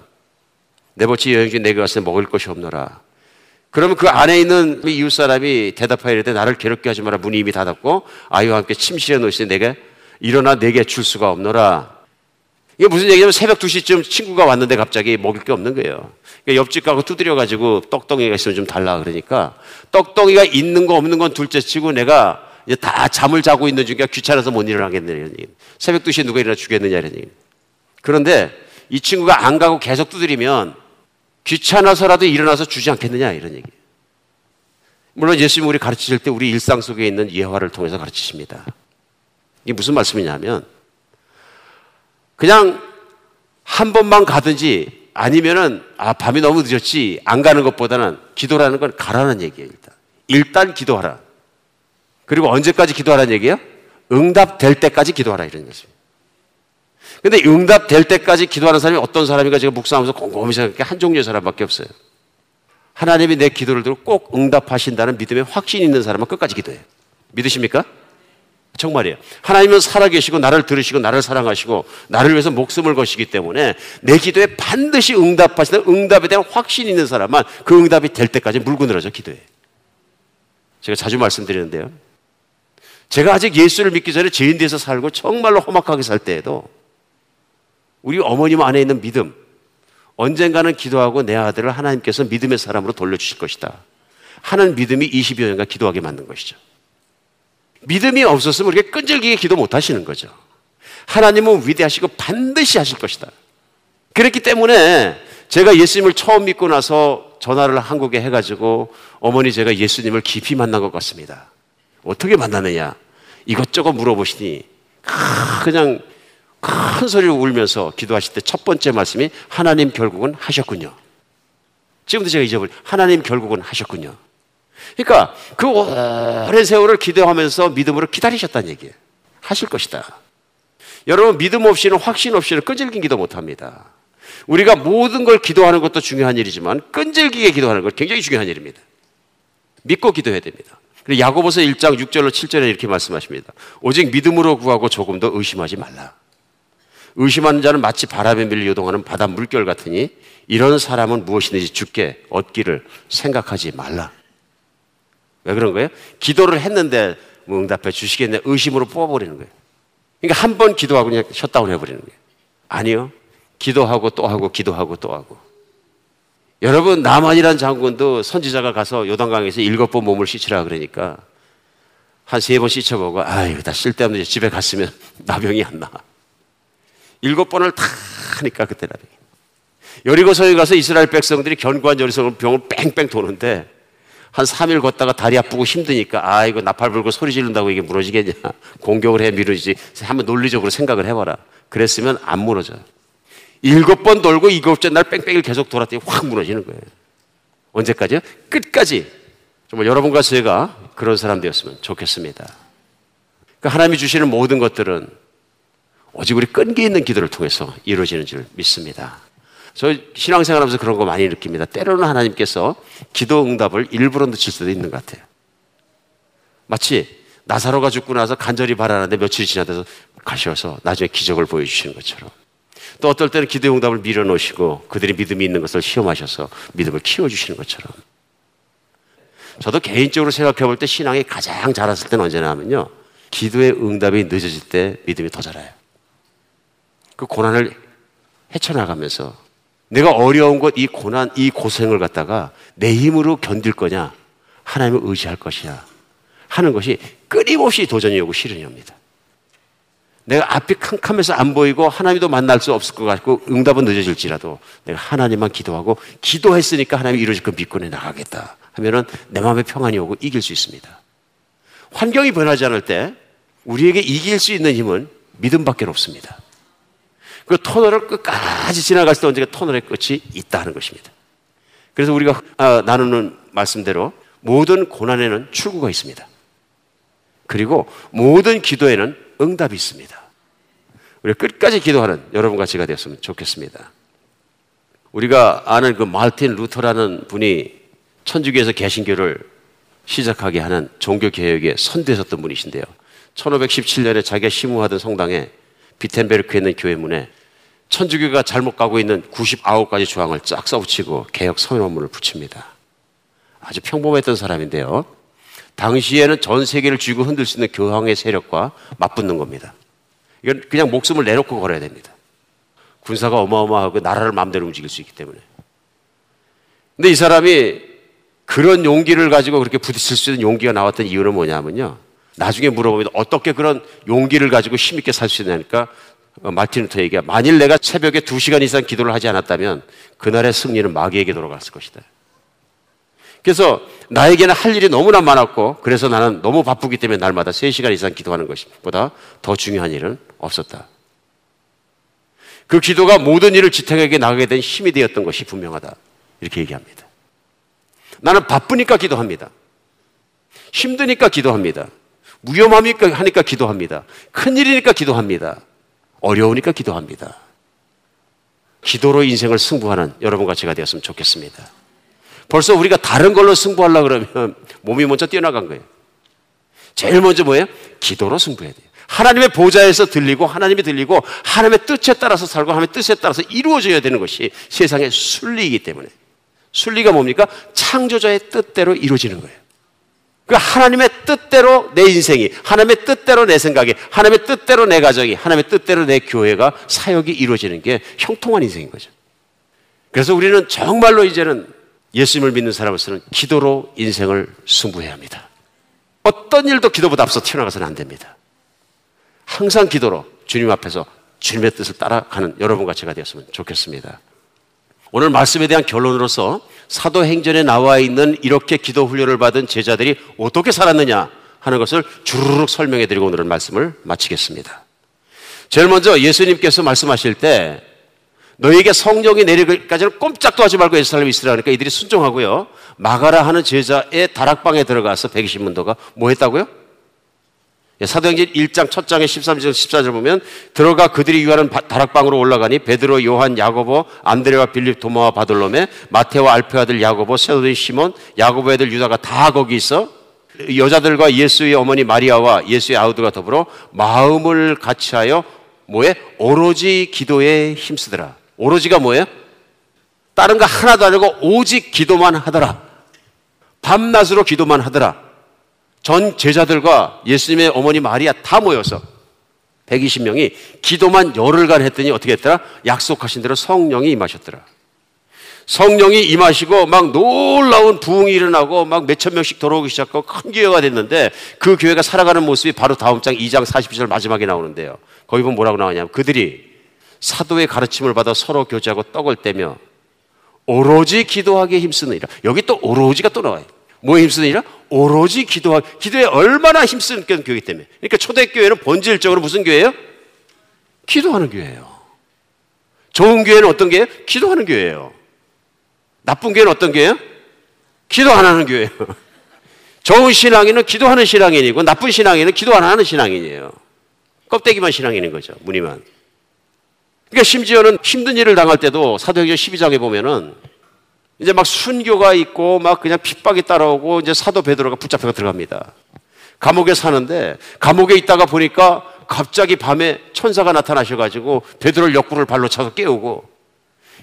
내 버치 여행 중에 내게 가서 먹을 것이 없노라. 그러면 그 안에 있는 이웃 사람이 대답하이되 나를 괴롭게 하지 마라. 문이 이미 닫았고 아이와 함께 침실에 놓으시되 내게 일어나 내게 줄 수가 없노라. 이게 무슨 얘기냐면 새벽 2시쯤 친구가 왔는데 갑자기 먹을 게 없는 거예요. 그러니까 옆집 가고 두드려가지고 떡덩이가 있으면 좀 달라 그러니까 떡덩이가 있는 거 없는 건 둘째 치고 내가 이제 다 잠을 자고 있는 중에 귀찮아서 못 일어나겠네 이런 얘기. 새벽 2시에 누가 일어나 주겠느냐 이런 얘기. 그런데 이 친구가 안 가고 계속 두드리면 귀찮아서라도 일어나서 주지 않겠느냐 이런 얘기. 물론 예수님 우리 가르치실 때 우리 일상 속에 있는 예화를 통해서 가르치십니다. 이게 무슨 말씀이냐면 그냥 한 번만 가든지 아니면은 아 밤이 너무 늦었지 안 가는 것보다는 기도라는 건 가라는 얘기예요 일단. 일단 기도하라. 그리고 언제까지 기도하라는 얘기예요? 응답될 때까지 기도하라 이런 것입니다 근데 응답될 때까지 기도하는 사람이 어떤 사람인가 제가 묵상하면서 곰곰이 생각해 한 종류의 사람밖에 없어요. 하나님이 내 기도를 들고 꼭 응답하신다는 믿음에 확신 있는 사람은 끝까지 기도해요. 믿으십니까? 정말이에요. 하나님은 살아계시고 나를 들으시고 나를 사랑하시고 나를 위해서 목숨을 거시기 때문에 내 기도에 반드시 응답하시는 응답에 대한 확신이 있는 사람만 그 응답이 될 때까지 물고 늘어져 기도해. 제가 자주 말씀드리는데요. 제가 아직 예수를 믿기 전에 죄인 돼서 살고 정말로 험악하게 살 때에도 우리 어머님 안에 있는 믿음 언젠가는 기도하고 내 아들을 하나님께서 믿음의 사람으로 돌려주실 것이다. 하는 믿음이 20여 년간 기도하게 만든 것이죠. 믿음이 없었으면 우리가 끈질기게 기도 못 하시는 거죠. 하나님은 위대하시고 반드시 하실 것이다. 그렇기 때문에 제가 예수님을 처음 믿고 나서 전화를 한국에 해가지고 어머니 제가 예수님을 깊이 만난 것 같습니다. 어떻게 만나느냐? 이것저것 물어보시니 그냥 큰 소리로 울면서 기도하실 때 첫 번째 말씀이 하나님 결국은 하셨군요. 지금도 제가 잊어버린 하나님 결국은 하셨군요. 그러니까 그 오랜 세월을 기도하면서 믿음으로 기다리셨다는 얘기예요. 하실 것이다. 여러분 믿음 없이는 확신 없이는 끈질긴 기도 못 합니다. 우리가 모든 걸 기도하는 것도 중요한 일이지만 끈질기게 기도하는 것 굉장히 중요한 일입니다. 믿고 기도해야 됩니다. 그리고 야고보서 1장 6절로 7절에 이렇게 말씀하십니다. 오직 믿음으로 구하고 조금 더 의심하지 말라. 의심하는 자는 마치 바람에 밀려 요동하는 바다 물결 같으니 이런 사람은 무엇이든지 죽게 얻기를 생각하지 말라. 왜 그런 거예요? 기도를 했는데 뭐 응답해 주시겠네 의심으로 뽑아버리는 거예요. 그러니까 한 번 기도하고 그냥 셧다운 해버리는 거예요. 아니요. 기도하고 또 하고 기도하고 또 하고. 여러분 나만이란 장군도 선지자가 가서 요단강에서 일곱 번 몸을 씻으라 그러니까 한 세 번 씻어보고 아 이거 다 쓸데없는 집에 갔으면 나병이 안 나. 일곱 번을 다 하니까 그때 나병이. 여리고성에 가서 이스라엘 백성들이 견고한 여리성을 병을 뺑뺑 도는데 한 3일 걷다가 다리 아프고 힘드니까 아 이거 나팔 불고 소리 지른다고 이게 무너지겠냐. 공격을 해 미루지. 한번 논리적으로 생각을 해봐라. 그랬으면 안 무너져요. 일곱 번 돌고 일곱째 날 뺑뺑이를 계속 돌았더니 확 무너지는 거예요. 언제까지요? 끝까지. 정말 여러분과 제가 그런 사람 되었으면 좋겠습니다. 그러니까 하나님이 주시는 모든 것들은 오직 우리 끈기 있는 기도를 통해서 이루어지는 줄 믿습니다 저 신앙생활 하면서 그런 거 많이 느낍니다. 때로는 하나님께서 기도 응답을 일부러 늦출 수도 있는 것 같아요. 마치 나사로가 죽고 나서 간절히 바라는데 며칠이 지나서 가셔서 나중에 기적을 보여주시는 것처럼 또 어떨 때는 기도 응답을 밀어놓으시고 그들이 믿음이 있는 것을 시험하셔서 믿음을 키워주시는 것처럼 저도 개인적으로 생각해 볼 때 신앙이 가장 자랐을 때는 언제나 하면요 기도의 응답이 늦어질 때 믿음이 더 자라요. 그 고난을 헤쳐나가면서 내가 어려운 것, 이 고난, 이 고생을 갖다가 내 힘으로 견딜 거냐, 하나님을 의지할 것이냐 하는 것이 끊임없이 도전이 오고 시련이 옵니다. 내가 앞이 캄캄해서 안 보이고 하나님도 만날 수 없을 것 같고 응답은 늦어질지라도 내가 하나님만 기도하고 기도했으니까 하나님이 이루어질 거 믿고 내 나가겠다 하면은 내 마음에 평안이 오고 이길 수 있습니다. 환경이 변하지 않을 때 우리에게 이길 수 있는 힘은 믿음밖에 없습니다. 그 터널을 끝까지 지나갈 때 언제가 터널의 끝이 있다는 것입니다. 그래서 우리가 아, 나누는 말씀대로 모든 고난에는 출구가 있습니다. 그리고 모든 기도에는 응답이 있습니다. 우리 끝까지 기도하는 여러분과 제가 되었으면 좋겠습니다. 우리가 아는 그 말틴 루터라는 분이 천주교에서 개신교를 시작하게 하는 종교 개혁의 선대했던 분이신데요. 1517년에 자기가 심우하던 성당에 비텐베르크에 있는 교회 문에 천주교가 잘못 가고 있는 99가지 조항을 쫙 써붙이고 개혁 서명문을 붙입니다. 아주 평범했던 사람인데요. 당시에는 전 세계를 쥐고 흔들 수 있는 교황의 세력과 맞붙는 겁니다. 이건 그냥 목숨을 내놓고 걸어야 됩니다. 군사가 어마어마하고 나라를 마음대로 움직일 수 있기 때문에. 근데 이 사람이 그런 용기를 가지고 그렇게 부딪힐 수 있는 용기가 나왔던 이유는 뭐냐면요. 나중에 물어보면 어떻게 그런 용기를 가지고 힘있게 살 수 있냐니까 어, 마틴 루터 얘기가 만일 내가 새벽에 두 시간 이상 기도를 하지 않았다면 그날의 승리는 마귀에게 돌아갔을 것이다. 그래서 나에게는 할 일이 너무나 많았고 그래서 나는 너무 바쁘기 때문에 날마다 세시간 이상 기도하는 것보다 더 중요한 일은 없었다. 그 기도가 모든 일을 지탱하게 나가게 된 힘이 되었던 것이 분명하다. 이렇게 얘기합니다. 나는 바쁘니까 기도합니다. 힘드니까 기도합니다. 위험하니까 하니까 기도합니다. 큰일이니까 기도합니다. 어려우니까 기도합니다. 기도로 인생을 승부하는 여러분과 제가 되었으면 좋겠습니다. 벌써 우리가 다른 걸로 승부하려 그러면 몸이 먼저 뛰어나간 거예요. 제일 먼저 뭐예요? 기도로 승부해야 돼요. 하나님의 보좌에서 들리고 하나님이 들리고 하나님의 뜻에 따라서 살고 하나님의 뜻에 따라서 이루어져야 되는 것이 세상의 순리이기 때문에 순리가 뭡니까? 창조자의 뜻대로 이루어지는 거예요. 그 하나님의 뜻대로 내 인생이, 하나님의 뜻대로 내 생각이, 하나님의 뜻대로 내 가정이, 하나님의 뜻대로 내 교회가 사역이 이루어지는 게 형통한 인생인 거죠. 그래서 우리는 정말로 이제는 예수님을 믿는 사람으로서는 기도로 인생을 승부해야 합니다. 어떤 일도 기도보다 앞서 튀어나가서는 안 됩니다. 항상 기도로 주님 앞에서 주님의 뜻을 따라가는 여러분과 제가 되었으면 좋겠습니다. 오늘 말씀에 대한 결론으로서 사도행전에 나와 있는 이렇게 기도 훈련을 받은 제자들이 어떻게 살았느냐 하는 것을 주르륵 설명해 드리고 오늘 말씀을 마치겠습니다. 제일 먼저 예수님께서 말씀하실 때 너에게 성령이 내리기까지는 꼼짝도 하지 말고 예루살렘에 있으라 하니까 이들이 순종하고요. 마가라 하는 제자의 다락방에 들어가서 120문도가 뭐 했다고요? 예, 사도행전 1장 첫 장에 13절 14절 보면 들어가 그들이 유하는 바- 다락방으로 올라가니 베드로, 요한, 야고보, 안드레와 빌립, 도마와 바돌로메, 마테와 알페 아들 야고보, 세도인 시몬, 야고보 애들 유다가 다 거기 있어. 여자들과 예수의 어머니 마리아와 예수의 아우드가 더불어 마음을 같이하여 뭐에 오로지 기도에 힘쓰더라. 오로지가 뭐예요? 다른 거 하나도 아니고 오직 기도만 하더라. 밤낮으로 기도만 하더라. 전 제자들과 예수님의 어머니 마리아 다 모여서 120명이 기도만 열흘간 했더니 어떻게 했더라? 약속하신 대로 성령이 임하셨더라. 성령이 임하시고 막 놀라운 부흥이 일어나고 막 몇천 명씩 돌아오기 시작하고 큰 교회가 됐는데 그 교회가 살아가는 모습이 바로 다음 장 2장 40절 마지막에 나오는데요. 거기 보면 뭐라고 나오냐면 그들이 사도의 가르침을 받아 서로 교제하고 떡을 떼며 오로지 기도하기에 힘쓰느니라. 여기 또 오로지가 또 나와요. 뭐에 힘쓰느니라? 오로지 기도하 기도에 얼마나 힘쓰는 교회이기 때문에. 그러니까 초대교회는 본질적으로 무슨 교회예요? 기도하는 교회예요. 좋은 교회는 어떤 교회예요? 기도하는 교회예요. 나쁜 교회는 어떤 교회예요? 기도 안 하는 교회예요. 좋은 신앙인은 기도하는 신앙인이고 나쁜 신앙인은 기도 안 하는 신앙인이에요. 껍데기만 신앙인인 거죠. 무늬만. 그러니까 심지어는 힘든 일을 당할 때도 사도행전 12장에 보면은 이제 막 순교가 있고 막 그냥 핍박이 따라오고 이제 사도 베드로가 붙잡혀가 들어갑니다. 감옥에 사는데 감옥에 있다가 보니까 갑자기 밤에 천사가 나타나셔가지고 베드로를 옆구를 발로 차서 깨우고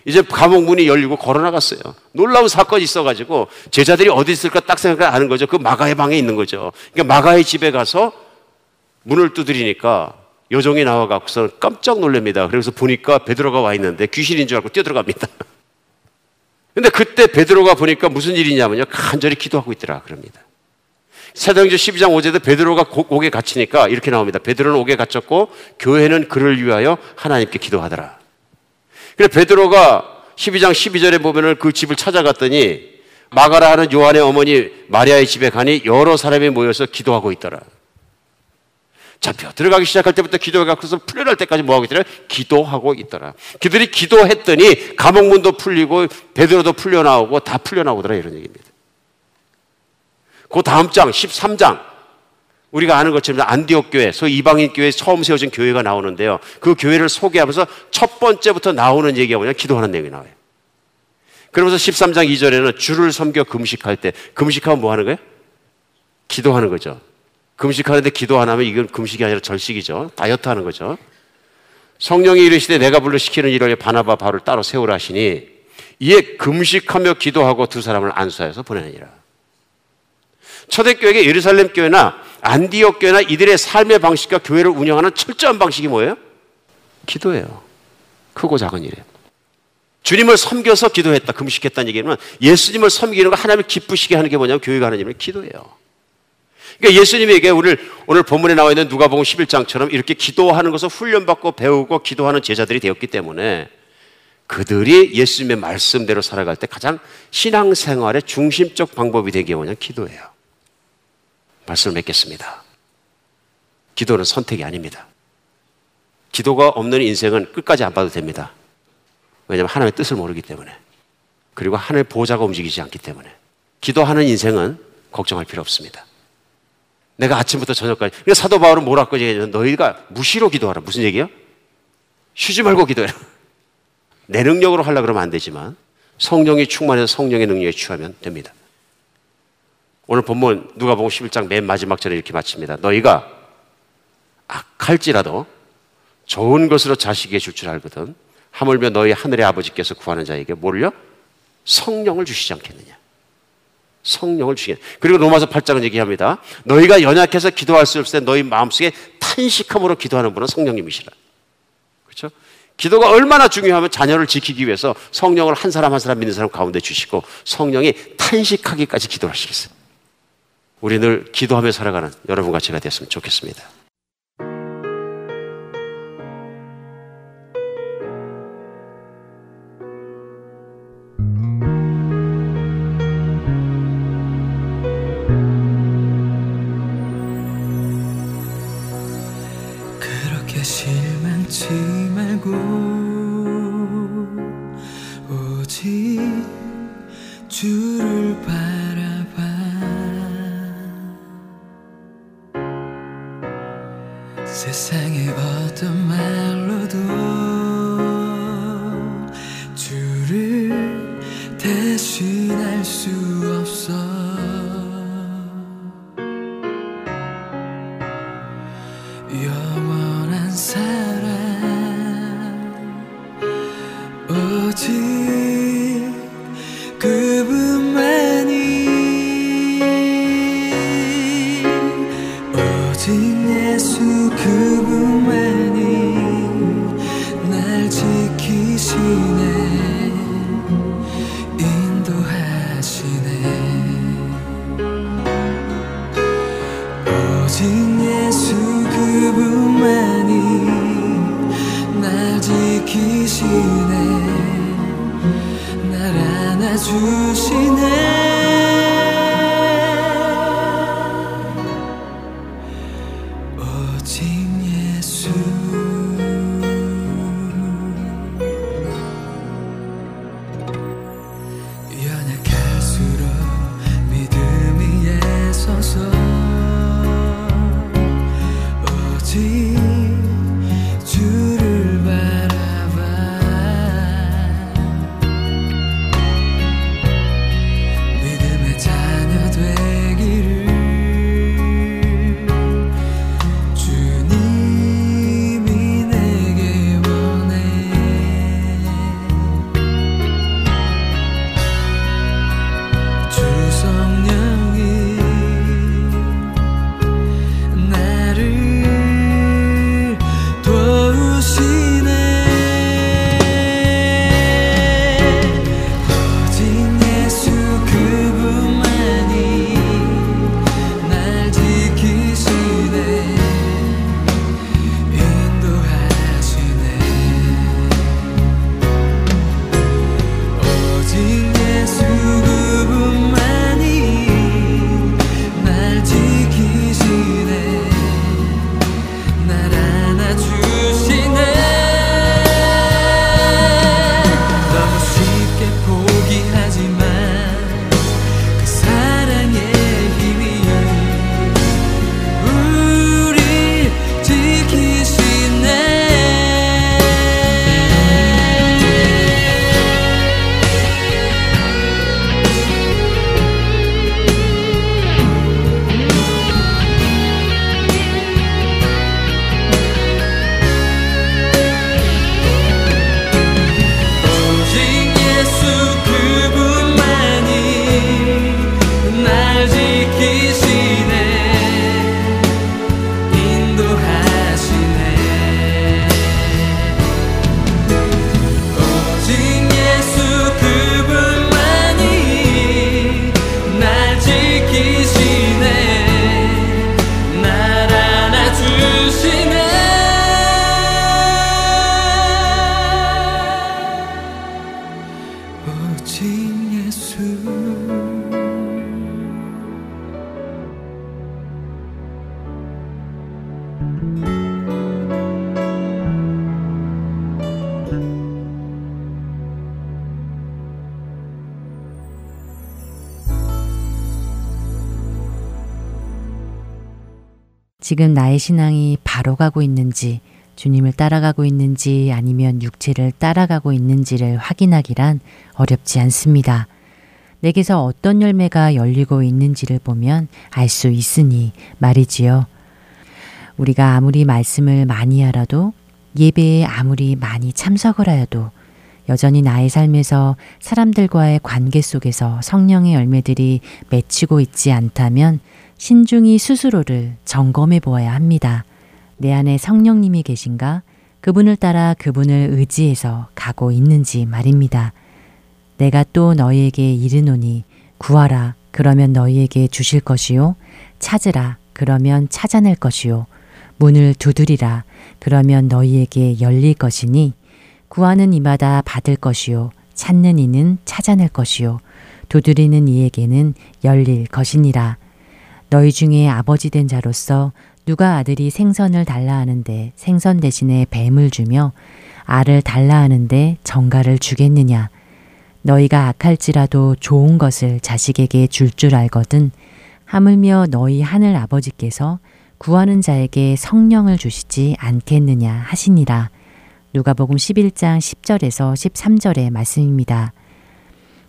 이제 감옥 문이 열리고 걸어 나갔어요. 놀라운 사건이 있어가지고 제자들이 어디 있을까 딱 생각을 하는 거죠. 그 마가의 방에 있는 거죠. 그러니까 마가의 집에 가서 문을 두드리니까 요정이 나와갖고서 깜짝 놀랍니다. 그래서 보니까 베드로가 와 있는데 귀신인 줄 알고 뛰어들어갑니다. 근데 그때 베드로가 보니까 무슨 일이냐면요. 간절히 기도하고 있더라. 그럽니다. 사도행전 12장 5절에 베드로가 고- 옥에 갇히니까 이렇게 나옵니다. 베드로는 옥에 갇혔고 교회는 그를 위하여 하나님께 기도하더라. 그래 베드로가 12장 12절에 보면은 그 집을 찾아갔더니 마가라 하는 요한의 어머니 마리아의 집에 가니 여러 사람이 모여서 기도하고 있더라. 잡혀 들어가기 시작할 때부터 기도해 갖고서 풀려날 때까지 뭐 하고 있더라? 기도하고 있더라. 그들이 기도했더니 감옥 문도 풀리고 베드로도 풀려 나오고 다 풀려 나오더라 이런 얘기입니다. 그 다음 장 13장 우리가 아는 것처럼 안디옥 교회, 소위 이방인 교회 처음 세워진 교회가 나오는데요. 그 교회를 소개하면서 첫 번째부터 나오는 얘기가 뭐냐? 기도하는 내용이 나와요. 그러면서 13장 2절에는 주를 섬겨 금식할 때 금식하면 뭐 하는 거예요? 기도하는 거죠. 금식하는데 기도 안 하면 이건 금식이 아니라 절식이죠. 다이어트 하는 거죠. 성령이 이르시되 내가 불러 시키는 일을 바나바 바울을 따로 세우라 하시니 이에 금식하며 기도하고 두 사람을 안수하여서 보내니라. 초대교회의 예루살렘 교회나 안디옥 교회나 이들의 삶의 방식과 교회를 운영하는 철저한 방식이 뭐예요? 기도예요. 크고 작은 일이에요. 주님을 섬겨서 기도했다, 금식했다는 얘기는 예수님을 섬기는 거 하나님을 기쁘시게 하는 게 뭐냐면 교회가 하는 일은 기도예요. 그러니까 예수님에게 오늘 오늘 본문에 나와 있는 누가복음 11장처럼 이렇게 기도하는 것을 훈련받고 배우고 기도하는 제자들이 되었기 때문에 그들이 예수님의 말씀대로 살아갈 때 가장 신앙생활의 중심적 방법이 되게 뭐냐 기도예요. 말씀을 맺겠습니다. 기도는 선택이 아닙니다. 기도가 없는 인생은 끝까지 안 봐도 됩니다. 왜냐하면 하나님의 뜻을 모르기 때문에 그리고 하늘의 보좌가 움직이지 않기 때문에 기도하는 인생은 걱정할 필요 없습니다. 내가 아침부터 저녁까지. 그러니까 사도 바울은 뭐라고 얘기하냐면 너희가 무시로 기도하라. 무슨 얘기예요? 쉬지 말고 기도해라. 내 능력으로 하려 그러면 안 되지만 성령이 충만해서 성령의 능력에 취하면 됩니다. 오늘 본문 누가복음 11장 맨 마지막 절에 이렇게 마칩니다. 너희가 악할지라도 좋은 것으로 자식에게 줄 줄 알거든. 하물며 너희 하늘의 아버지께서 구하는 자에게 뭘요? 성령을 주시지 않겠느냐. 성령을 주시겠. 그리고 로마서 8장은 얘기합니다. 너희가 연약해서 기도할 수 없을 때 너희 마음속에 탄식함으로 기도하는 분은 성령님이시라. 그렇죠? 기도가 얼마나 중요하면 자녀를 지키기 위해서 성령을 한 사람 한 사람 믿는 사람 가운데 주시고 성령이 탄식하기까지 기도를 하시겠어요. 우리 늘 기도하며 살아가는 여러분과 제가 됐으면 좋겠습니다. 지금 나의 신앙이 바로 가고 있는지, 주님을 따라가고 있는지 아니면 육체를 따라가고 있는지를 확인하기란 어렵지 않습니다. 내게서 어떤 열매가 열리고 있는지를 보면 알 수 있으니 말이지요. 우리가 아무리 말씀을 많이 알아도 예배에 아무리 많이 참석을 하여도 여전히 나의 삶에서 사람들과의 관계 속에서 성령의 열매들이 맺히고 있지 않다면 신중히 스스로를 점검해 보아야 합니다. 내 안에 성령님이 계신가? 그분을 따라 그분을 의지해서 가고 있는지 말입니다. 내가 또 너희에게 이르노니 구하라 그러면 너희에게 주실 것이요 찾으라 그러면 찾아낼 것이요 문을 두드리라 그러면 너희에게 열릴 것이니 구하는 이마다 받을 것이요 찾는 이는 찾아낼 것이요 두드리는 이에게는 열릴 것이니라 너희 중에 아버지 된 자로서 누가 아들이 생선을 달라 하는데 생선 대신에 뱀을 주며 알을 달라 하는데 정가를 주겠느냐 너희가 악할지라도 좋은 것을 자식에게 줄줄 알거든 하물며 너희 하늘 아버지께서 구하는 자에게 성령을 주시지 않겠느냐 하시니라. 누가복음 11장 10절에서 13절의 말씀입니다.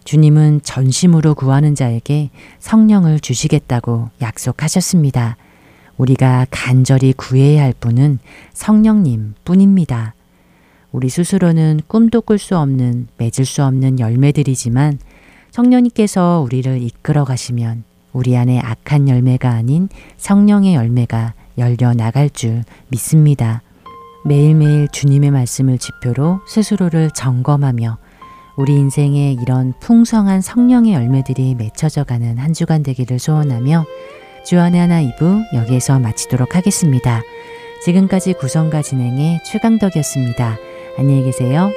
주님은 전심으로 구하는 자에게 성령을 주시겠다고 약속하셨습니다. 우리가 간절히 구해야 할 분은 성령님 뿐입니다. 우리 스스로는 꿈도 꿀 수 없는, 맺을 수 없는 열매들이지만 성령님께서 우리를 이끌어 가시면 우리 안에 악한 열매가 아닌 성령의 열매가 열려 나갈 줄 믿습니다. 매일매일 주님의 말씀을 지표로 스스로를 점검하며 우리 인생에 이런 풍성한 성령의 열매들이 맺혀져 가는 한 주간 되기를 소원하며 주안의 하나 2부 여기에서 마치도록 하겠습니다. 지금까지 구성과 진행의 최강덕이었습니다. 안녕히 계세요.